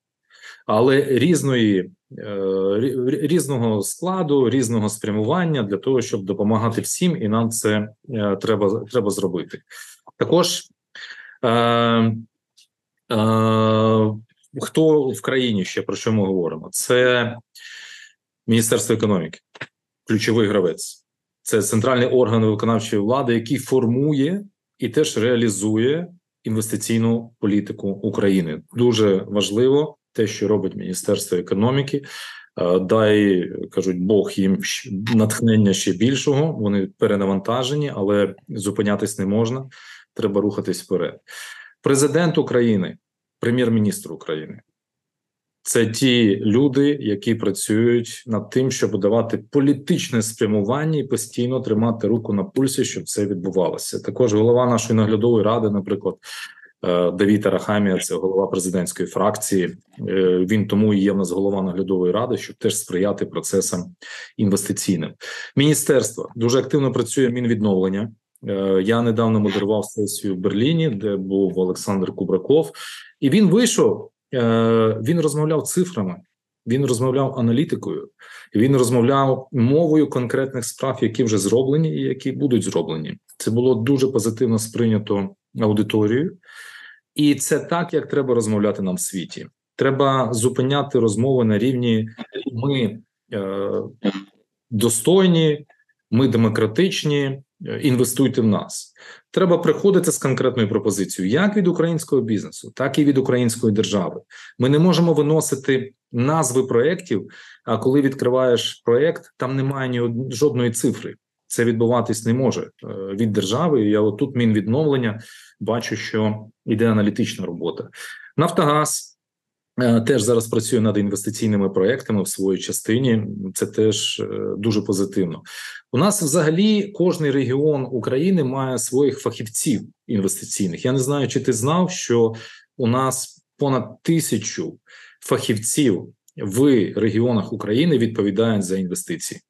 Але різної е, різного складу, різного спрямування для того, щоб допомагати всім, і нам це е, треба треба зробити. Також е, е, хто в країні ще про що ми говоримо? Це Міністерство економіки, ключовий гравець, це центральний орган виконавчої влади, який формує і теж реалізує інвестиційну політику України. Дуже важливо те, що робить Міністерство економіки. Е, дай кажуть, Бог їм натхнення ще більшого. Вони перенавантажені, але зупинятись не можна. Треба рухатись вперед. Президент України, прем'єр-міністр України. Це ті люди, які працюють над тим, щоб давати політичне спрямування і постійно тримати руку на пульсі, щоб це відбувалося. Також голова нашої наглядової ради, наприклад, Е, Давід Арахамія, це голова президентської фракції. Е, він тому і є в нас голова наглядової ради, щоб теж сприяти процесам інвестиційним. Міністерство дуже активно працює мінвідновлення. Е, я недавно модерував сесію в Берліні, де був Олександр Кубраков, і він вийшов. Він розмовляв цифрами, він розмовляв аналітикою, він розмовляв мовою конкретних справ, які вже зроблені і які будуть зроблені. Це було дуже позитивно сприйнято аудиторією. І це так, як треба розмовляти нам в світі. Треба зупиняти розмови на рівні ми е, достойні, ми демократичні. Е, інвестуйте в нас. Треба приходити з конкретною пропозицією, як від українського бізнесу, так і від української держави. Ми не можемо виносити назви проєктів, А коли відкриваєш проєкт, там немає ні жодної цифри. Це відбуватись не може е, від держави. Я отут мінвідновлення бачу, що йде аналітична робота. Нафтогаз теж зараз працює над інвестиційними проектами в своїй частині. Це теж е, дуже позитивно. У нас взагалі кожний регіон України має своїх фахівців інвестиційних. Я не знаю, чи ти знав, що у нас понад тисячу фахівців в регіонах України відповідають за інвестиції.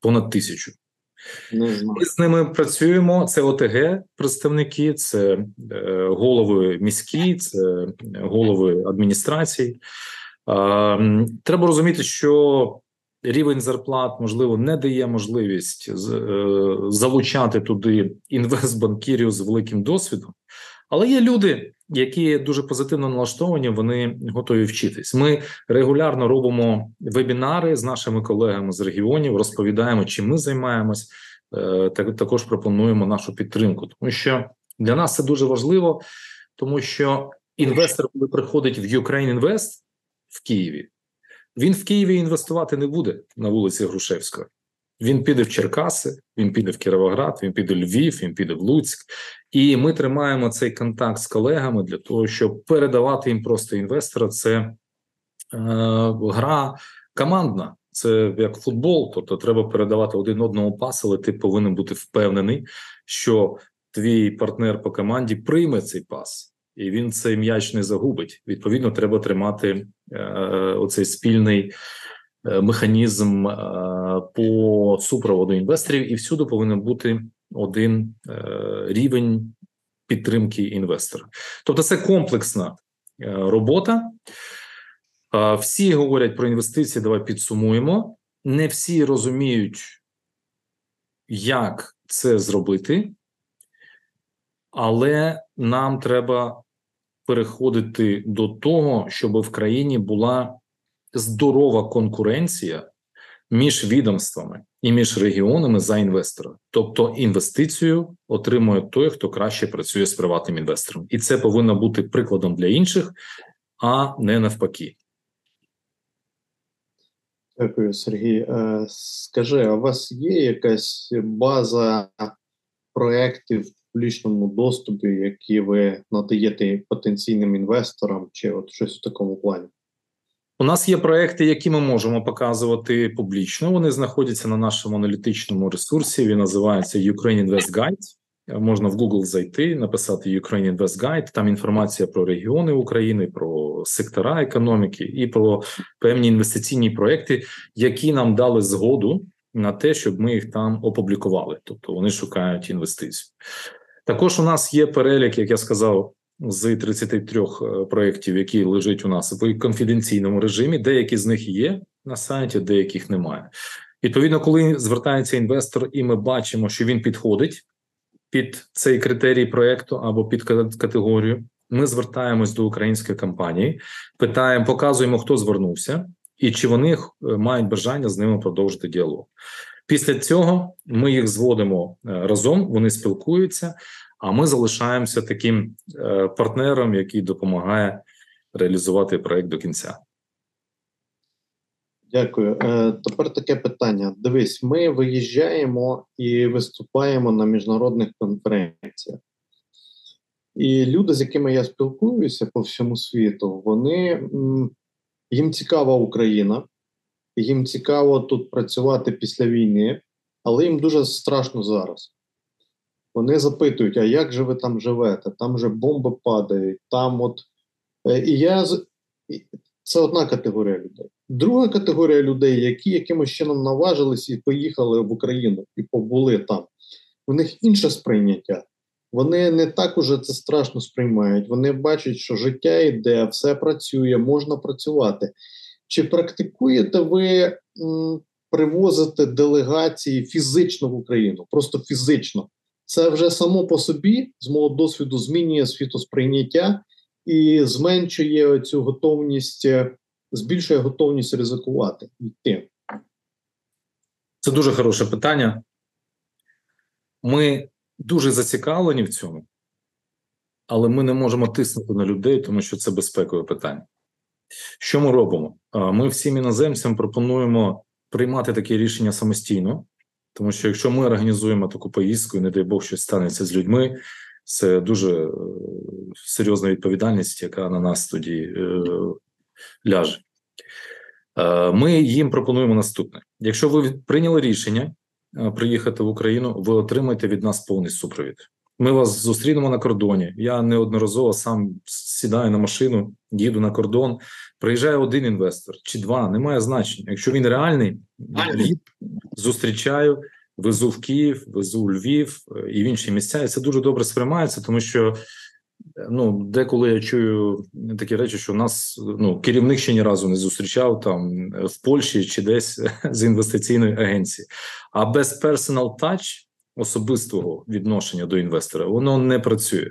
Понад тисячу. Ми з ними працюємо. Це ОТГ представники, це е, голови міські, це голови адміністрацій. Е, треба розуміти, що рівень зарплат можливо не дає можливість е, залучати туди інвестбанкірів з великим досвідом, але є люди, які дуже позитивно налаштовані, вони готові вчитись. Ми регулярно робимо вебінари з нашими колегами з регіонів, розповідаємо, чим ми займаємось. Е, також пропонуємо нашу підтримку, тому що для нас це дуже важливо, тому що інвестор, коли приходить в Ukraine Invest в Києві, він в Києві інвестувати не буде на вулиці Грушевської. Він піде в Черкаси, він піде в Кіровоград, він піде в Львів, він піде в Луцьк, і ми тримаємо цей контакт з колегами для того, щоб передавати їм просто інвестора. Це е, гра командна, це як футбол. Тобто, треба передавати один одному пас, але ти повинен бути впевнений, що твій партнер по команді прийме цей пас, і він цей м'яч не загубить. Відповідно, треба тримати е, оцей спільний. Е, механізм е, по супроводу інвесторів, і всюди повинен бути один е, рівень підтримки інвестора. Тобто, це комплексна робота. Всі говорять про інвестиції. Давай підсумуємо. Не всі розуміють, як це зробити, але нам треба переходити до того, щоб в країні була здорова конкуренція між відомствами і між регіонами за інвестора. Тобто інвестицію отримує той, хто краще працює з приватним інвестором, і це повинно бути прикладом для інших, а не навпаки. Дякую, Сергій. Е, скажи, а у вас є якась база проєктів публічному доступі, які ви надаєте потенційним інвесторам, чи от щось в такому плані? У нас є проекти, які ми можемо показувати публічно. Вони знаходяться на нашому аналітичному ресурсі. Він називається Ukraine Invest Guide. Можна в Google зайти, написати Ukraine Invest Guide. Там інформація про регіони України, про сектора економіки і про певні інвестиційні проекти, які нам дали згоду на те, щоб ми їх там опублікували. Тобто вони шукають інвестицію. Також у нас є перелік, як я сказав, з 33 е, проєктів, які лежать у нас в конфіденційному режимі. Деякі з них є на сайті, деяких немає. Відповідно, коли звертається інвестор, і ми бачимо, що він підходить під цей критерій проекту або під категорію, ми звертаємось до української компанії, питаємо, показуємо, хто звернувся, і чи вони е, мають бажання з ними продовжити діалог. Після цього ми їх зводимо е, разом, вони спілкуються. А ми залишаємося таким е, партнером, який допомагає реалізувати проект до кінця. Дякую. Е, тепер таке питання. Дивись, ми виїжджаємо і виступаємо на міжнародних конференціях. І люди, з якими я спілкуюся по всьому світу, вони їм цікава Україна, їм цікаво тут працювати після війни, але їм дуже страшно зараз. Вони запитують, а як же ви там живете? Там же бомби падають, там от. Е, і я це одна категорія людей. Друга категорія людей, які якимось чином наважились і поїхали в Україну і побули там. У них інше сприйняття. Вони не так уже це страшно сприймають. Вони бачать, що життя йде, все працює, можна працювати. Чи практикуєте ви привозити делегації фізично в Україну? Просто фізично? Це вже само по собі з мого досвіду змінює світосприйняття і зменшує цю готовність, е, збільшує готовність ризикувати йти. Це дуже хороше питання. Ми дуже зацікавлені в цьому, але ми не можемо тиснути на людей, тому що це безпекове питання. Що ми робимо? Ми всім іноземцям пропонуємо приймати такі рішення самостійно, тому що якщо ми організуємо таку поїздку, і не дай Бог щось станеться з людьми, це дуже е, серйозна відповідальність, яка на нас тоді е, ляже. Е, ми їм пропонуємо наступне: якщо ви прийняли рішення приїхати в Україну, ви отримаєте від нас повний супровід. Ми вас зустрінемо на кордоні. Я неодноразово сам сідаю на машину, їду на кордон. Приїжджає один інвестор чи два, немає значення. Якщо він реальний, зустрічаю, везу в Київ, везу в Львів е, і в інші місця. І це дуже добре сприймається, тому що ну деколи я чую такі речі, що у нас ну керівник ще ні разу не зустрічав там в Польщі чи десь з інвестиційної агенції, а без personal touch особистого відношення до інвестора воно не працює.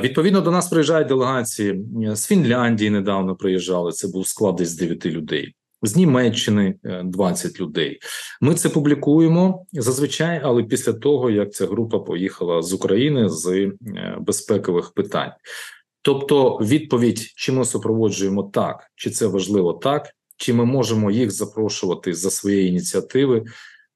Відповідно до нас приїжджають делегації з Фінляндії. Недавно приїжджали. Це був склад десь 9 людей. З Німеччини 20 е, людей. Ми це публікуємо зазвичай, але після того як ця група поїхала з України з е, безпекових питань. Тобто, відповідь, чи ми супроводжуємо так, чи це важливо так, чи ми можемо їх запрошувати за своєї ініціативи.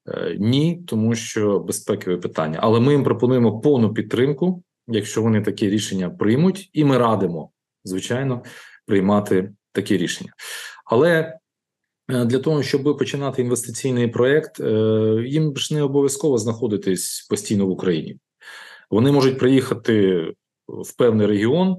Е, ні, тому що безпекові питання, але ми їм пропонуємо повну підтримку, якщо вони такі рішення приймуть, і ми радимо, звичайно, приймати такі рішення. Але е, для того, щоб починати інвестиційний проект, е, їм ж не обов'язково знаходитись постійно в Україні. Вони можуть приїхати в певний регіон.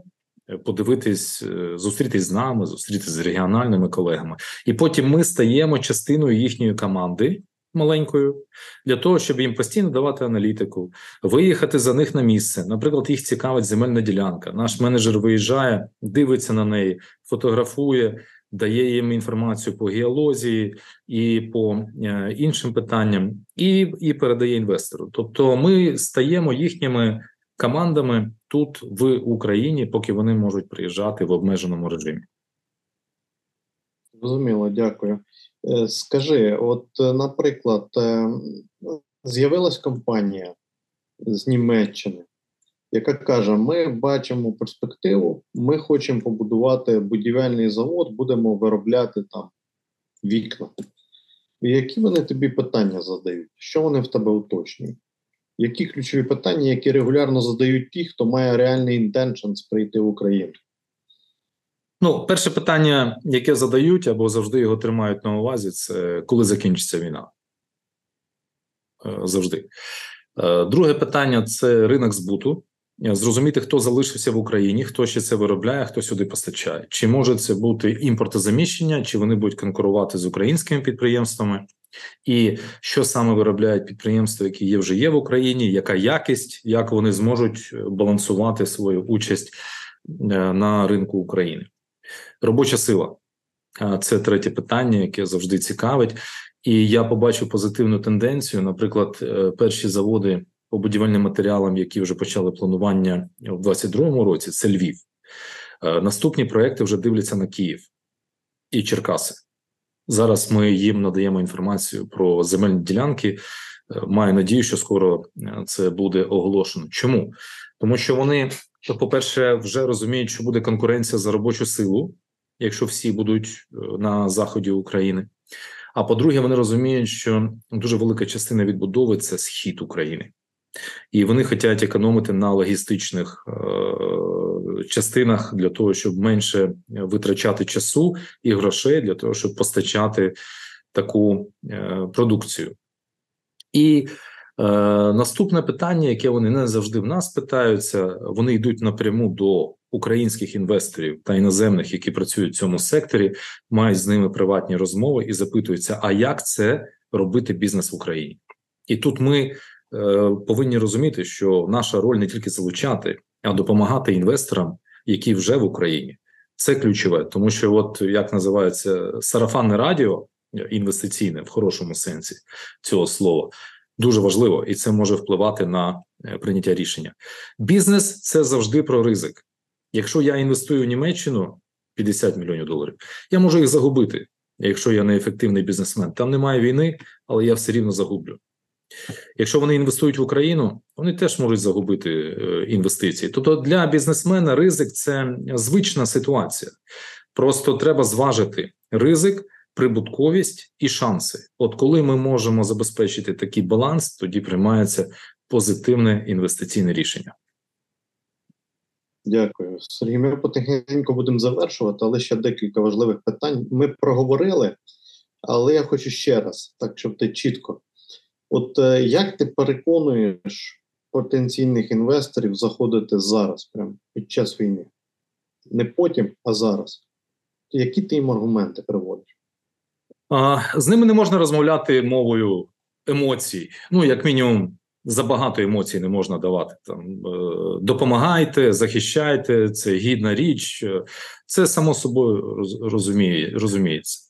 Подивитись, зустрітись з нами, зустрітись з регіональними колегами, і потім ми стаємо частиною їхньої команди, маленькою для того, щоб їм постійно давати аналітику, виїхати за них на місце. Наприклад, їх цікавить земельна ділянка. Наш менеджер виїжджає, дивиться на неї, фотографує, дає їм інформацію по геолозії і по е, іншим питанням, і, і передає інвестору. Тобто, ми стаємо їхніми командами тут в Україні, поки вони можуть приїжджати в обмеженому режимі. Зрозуміло, дякую. Е, скажи, от, е, наприклад, е, з'явилась компанія з Німеччини, яка каже: Ми бачимо перспективу, ми хочемо побудувати будівельний завод, будемо виробляти там вікна. Які вони тобі питання задають? Що вони в тебе уточнюють? Які ключові питання, які регулярно задають ті, хто має реальний інтеншнс прийти в Україну? Ну, перше питання, яке задають або завжди його тримають на увазі, це коли закінчиться війна. Е, завжди. Е, друге питання це ринок збуту. е, зрозуміти, хто залишився в Україні, хто ще це виробляє, хто сюди постачає. Чи може це бути імпортозаміщення, чи вони будуть конкурувати з українськими підприємствами, і що саме виробляють підприємства, які є вже є в Україні, яка якість, як вони зможуть балансувати свою участь на ринку України? Робоча сила Е, це третє питання, яке завжди цікавить. І я побачив позитивну тенденцію. Наприклад, е, перші заводи по будівельним матеріалам, які вже почали планування в 2022 році, це Львів. Е, наступні проекти вже дивляться на Київ і Черкаси. Зараз ми їм надаємо інформацію про земельні ділянки. Маю надію, що скоро це буде оголошено. Чому? Тому що вони, по-перше, вже розуміють, що буде конкуренція за робочу силу якщо всі будуть е, на заході України. А по-друге, вони розуміють, що дуже велика частина відбудови це схід України, і вони хочуть економити на логістичних е- частинах для того, щоб менше витрачати часу і грошей для того, щоб постачати таку е- продукцію. І наступне питання, яке вони не завжди в нас питаються, вони йдуть напряму до українських інвесторів та іноземних, які працюють в цьому секторі, мають з ними приватні розмови і запитуються, а як це робити бізнес в Україні? І тут ми е, повинні розуміти, що наша роль не тільки залучати, а допомагати інвесторам, які вже в Україні. Це ключове, тому що, от як називається сарафанне радіо інвестиційне в хорошому сенсі цього слова, дуже важливо, і це може впливати на е, прийняття рішення. Бізнес це завжди про ризик. Якщо я інвестую в Німеччину 50 мільйонів доларів, я можу їх загубити, якщо я неефективний бізнесмен. Там немає війни, але я все рівно загублю. Якщо вони інвестують в Україну, вони теж можуть загубити е, інвестиції. Тобто для бізнесмена ризик це звична ситуація. Просто треба зважити ризик, прибутковість і шанси. От коли ми можемо забезпечити такий баланс, тоді приймається позитивне інвестиційне рішення. Дякую, Сергій. Ми потихеньку будемо завершувати, але ще декілька важливих питань. Ми проговорили, але я хочу ще раз, так щоб ти чітко. От е, як ти переконуєш потенційних інвесторів заходити зараз, прямо під час війни? Не потім, а зараз. Які ти їм аргументи приводиш? З ними не можна розмовляти мовою емоцій. Ну, як мінімум, забагато емоцій не можна давати. Там е, допомагайте, захищайте, це гідна річ, це само собою розуміє, розуміється.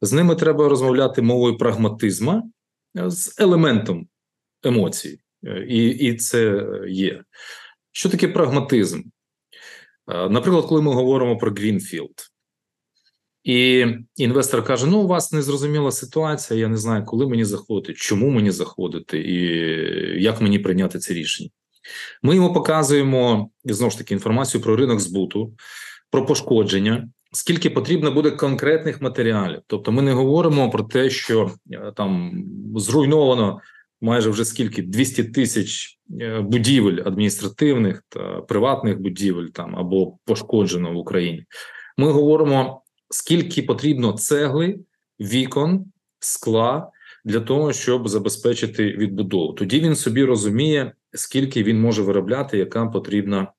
З ними треба розмовляти мовою прагматизму з елементом емоцій, і, і це є. Що таке прагматизм? Е, наприклад, коли ми говоримо про greenfield. І інвестор каже: Ну, у вас незрозуміла ситуація. Я не знаю, коли мені заходити, чому мені заходити, і як мені прийняти це рішення. Ми йому показуємо знову ж таки інформацію про ринок збуту, про пошкодження, скільки потрібно буде конкретних матеріалів. Тобто, ми не говоримо про те, що е, там зруйновано майже вже скільки 200 тисяч е, будівель адміністративних та приватних будівель там або пошкоджено в Україні. Ми говоримо скільки потрібно цегли, вікон, скла для того, щоб забезпечити відбудову. Тоді він собі розуміє, скільки він може виробляти, яка потрібна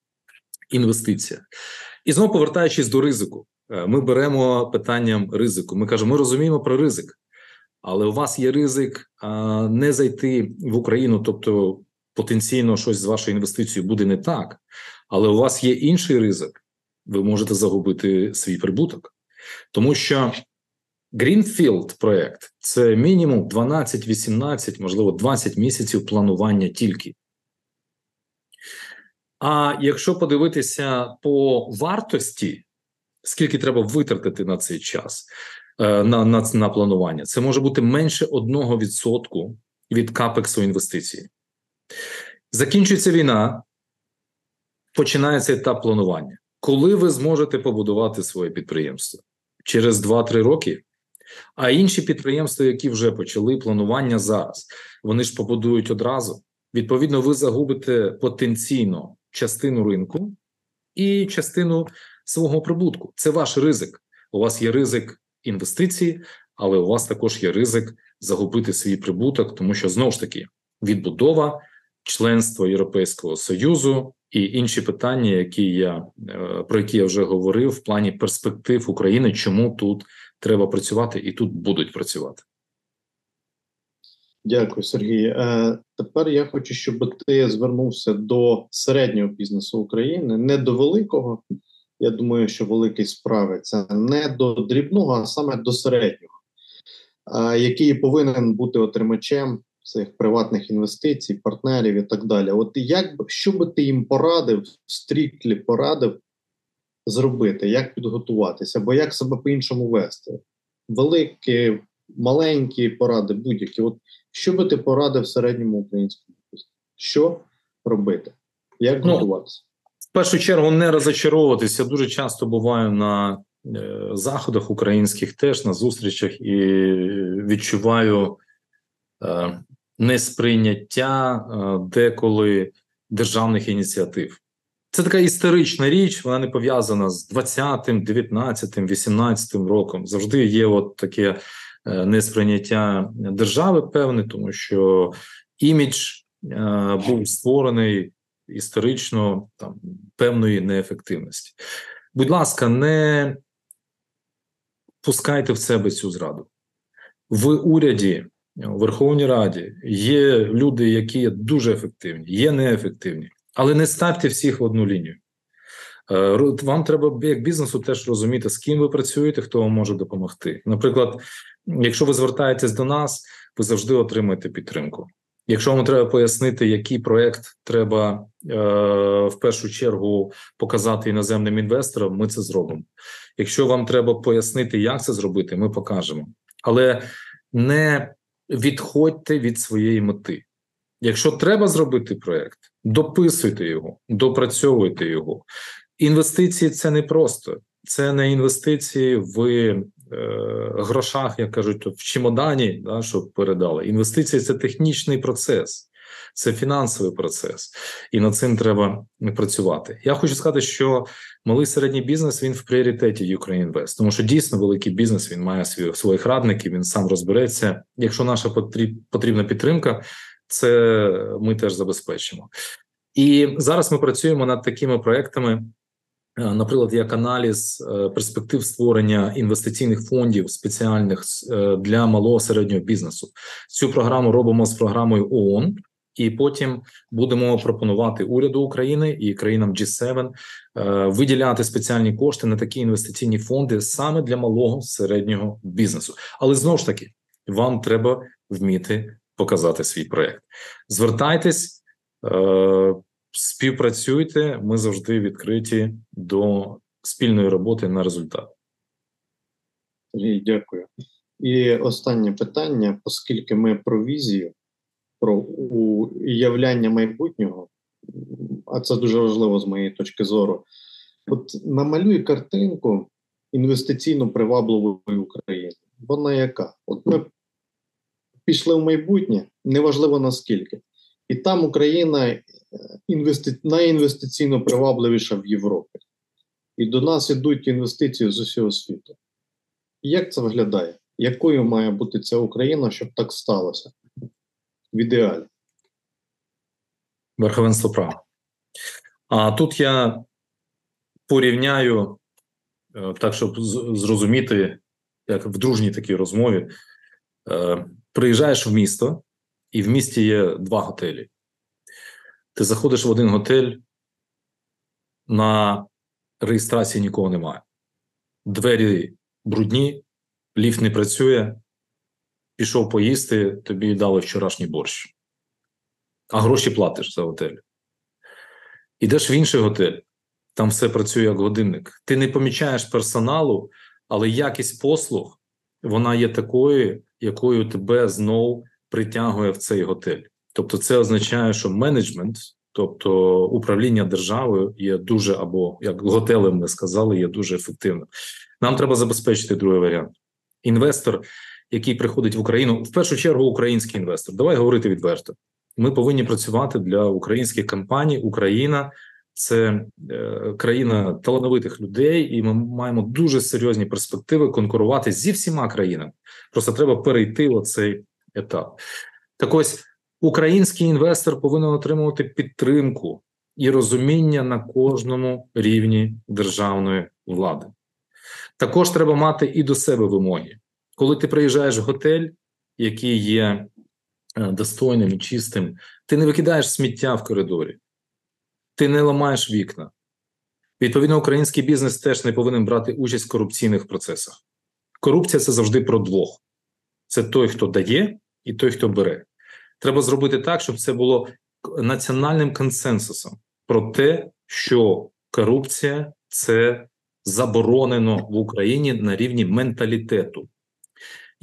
інвестиція. І знову повертаючись до ризику, е, ми беремо питанням ризику. Ми кажемо, ми розуміємо про ризик, але у вас є ризик не зайти в Україну, тобто потенційно щось з вашою інвестицією буде не так, але у вас є інший ризик. Ви можете загубити свій прибуток. Тому що Greenfield проект це мінімум 12, 18, можливо, 20 місяців планування тільки. А якщо подивитися по вартості, скільки треба витратити на цей час е, на на, на планування, це може бути менше 1% від капексу інвестиції. Закінчується війна, починається етап планування. Коли ви зможете побудувати своє підприємство? Через 2-3 роки. А інші підприємства, які вже почали планування зараз, вони ж побудують одразу. Відповідно, ви загубите потенційно частину ринку і частину свого прибутку. Це ваш ризик. У вас є ризик інвестицій, але у вас також є ризик загубити свій прибуток, тому що знову ж таки відбудова, членство Європейського союзу і інші питання, які я е, про які я вже говорив в плані перспектив України, чому тут треба працювати і тут будуть працювати. Дякую, Сергій. Е, Тепер я хочу, щоб ти звернувся до середнього бізнесу України, не до великого. Я думаю, що великий справиться не до дрібного, а саме до середнього, е, який повинен бути отримачем цих приватних інвестицій, партнерів і так далі. От як що би ти їм порадив, стріклі порадив зробити, як підготуватися, або як себе по-іншому вести? Великі, маленькі поради, будь-які. От що би ти порадив середньому українському? Що робити? Як ну, готуватися? В першу чергу не розочаровуватися. Дуже часто буваю на е, заходах українських теж на зустрічах і відчуваю е, несприйняття е, деколи державних ініціатив. Це така історична річ, вона не пов'язана з 20-м, 19-м, 18-м роком. Завжди є от таке е, несприйняття держави, певне, тому що імідж е, був створений історично там певної неефективності. Будь ласка, не пускайте в себе цю зраду. В уряді у Верховній Раді є люди, які є дуже ефективні, є неефективні, але не ставте всіх в одну лінію. Е, вам треба як бізнесу теж розуміти, з ким ви працюєте, хто вам може допомогти. Наприклад, якщо ви звертаєтесь до нас, ви завжди отримаєте підтримку. Якщо вам треба пояснити, який проект треба е, в першу чергу показати іноземним інвесторам, ми це зробимо. Якщо вам треба пояснити, як це зробити, ми покажемо. Але не відходьте від своєї мети. Якщо треба зробити проект, дописуйте його, допрацьовуйте його. Інвестиції це не просто, це не інвестиції в е, грошах, як кажуть, в чемодані, да, щоб передали. Інвестиції це технічний процес, це фінансовий процес, і над цим треба працювати. Я хочу сказати, що малий середній бізнес він в пріоритеті Ukraine тому що дійсно великий бізнес він має свої, своїх радників. Він сам розбереться. Якщо наша потрібна підтримка, це ми теж забезпечимо. І зараз ми працюємо над такими проектами. Е, наприклад, як аналіз е, перспектив створення інвестиційних фондів спеціальних е, для малого середнього бізнесу. Цю програму робимо з програмою ООН і потім будемо пропонувати уряду України і країнам G7 е, виділяти спеціальні кошти на такі інвестиційні фонди саме для малого середнього бізнесу. Але знову ж таки, вам треба вміти показати свій проект. Звертайтесь, е, співпрацюйте. Ми завжди відкриті до спільної роботи на результат. Дякую. І останнє питання, оскільки ми про візію про уявляння майбутнього, а це дуже важливо з моєї точки зору. От намалюй картинку інвестиційно привабливої України. Вона яка? От ми пішли в майбутнє, неважливо наскільки. І там Україна е, інвести... найінвестиційно привабливіша в Європі. І до нас ідуть інвестиції з усього світу. Як це виглядає? Якою має бути ця Україна, щоб так сталося? В ідеалі. Верховенство права. А тут я порівняю е, так, щоб зрозуміти, як в дружній такій розмові. Е, приїжджаєш в місто, і в місті є два готелі. Ти заходиш в один готель, на реєстрації нікого немає. Двері брудні, ліфт не працює, пішов поїсти, тобі дали вчорашній борщ, а гроші платиш за готель. Ідеш в інший готель, там все працює як годинник. Ти не помічаєш персоналу, але якість послуг вона є такою, якою тебе знов притягує в цей готель. Тобто, це означає, що менеджмент, тобто управління державою, є дуже або як готелем ми сказали, є дуже ефективним. Нам треба забезпечити другий варіант. Інвестор який приходить в Україну, в першу чергу український інвестор. Давай говорити відверто. Ми повинні працювати для українських компаній. Україна це е, країна талановитих людей, і ми маємо дуже серйозні перспективи конкурувати зі всіма країнами. Просто треба перейти оцей етап. Так ось український інвестор повинен отримувати підтримку і розуміння на кожному рівні державної влади. Також треба мати і до себе вимоги. Коли ти приїжджаєш в готель, який є е, достойним і чистим, ти не викидаєш сміття в коридорі, ти не ламаєш вікна. Відповідно, український бізнес теж не повинен брати участь в корупційних процесах. Корупція це завжди про двох: це той, хто дає, і той, хто бере. Треба зробити так, щоб це було національним консенсусом про те, що корупція це заборонено в Україні на рівні менталітету.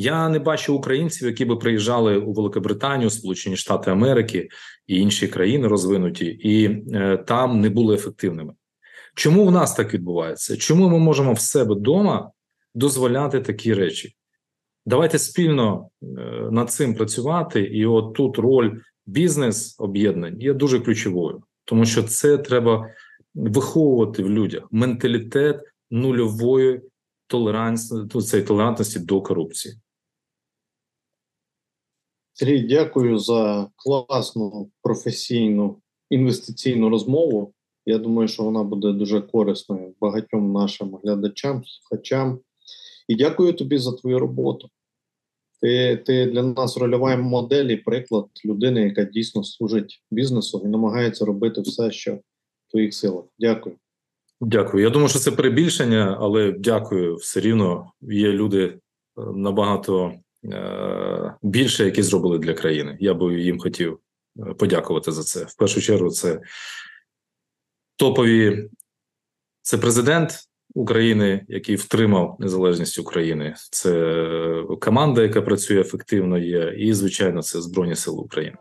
Я не бачу українців, які би приїжджали у Великобританію, Сполучені Штати Америки і інші країни розвинуті, і е, там не були ефективними. Чому в нас так відбувається? Чому ми можемо в себе вдома дозволяти такі речі? Давайте спільно е, над цим працювати, і от тут роль бізнес об'єднань є дуже ключовою, тому що це треба виховувати в людях менталітет нульової толерантності, толерантності до корупції. Сергій, дякую за класну професійну інвестиційну розмову. Я думаю, що вона буде дуже корисною багатьом нашим глядачам, слухачам. І дякую тобі за твою роботу. Ти, ти для нас рольова модель і приклад людини, яка дійсно служить бізнесу і намагається робити все, що в твоїх силах. Дякую. Дякую. Я думаю, що це перебільшення, але дякую все рівно. Є люди е, набагато більше, які зробили для країни. Я би їм хотів е, подякувати за це. В першу чергу, це топові, це президент України, який втримав незалежність України. Це команда, яка працює ефективно, є, і звичайно, це Збройні Сили України.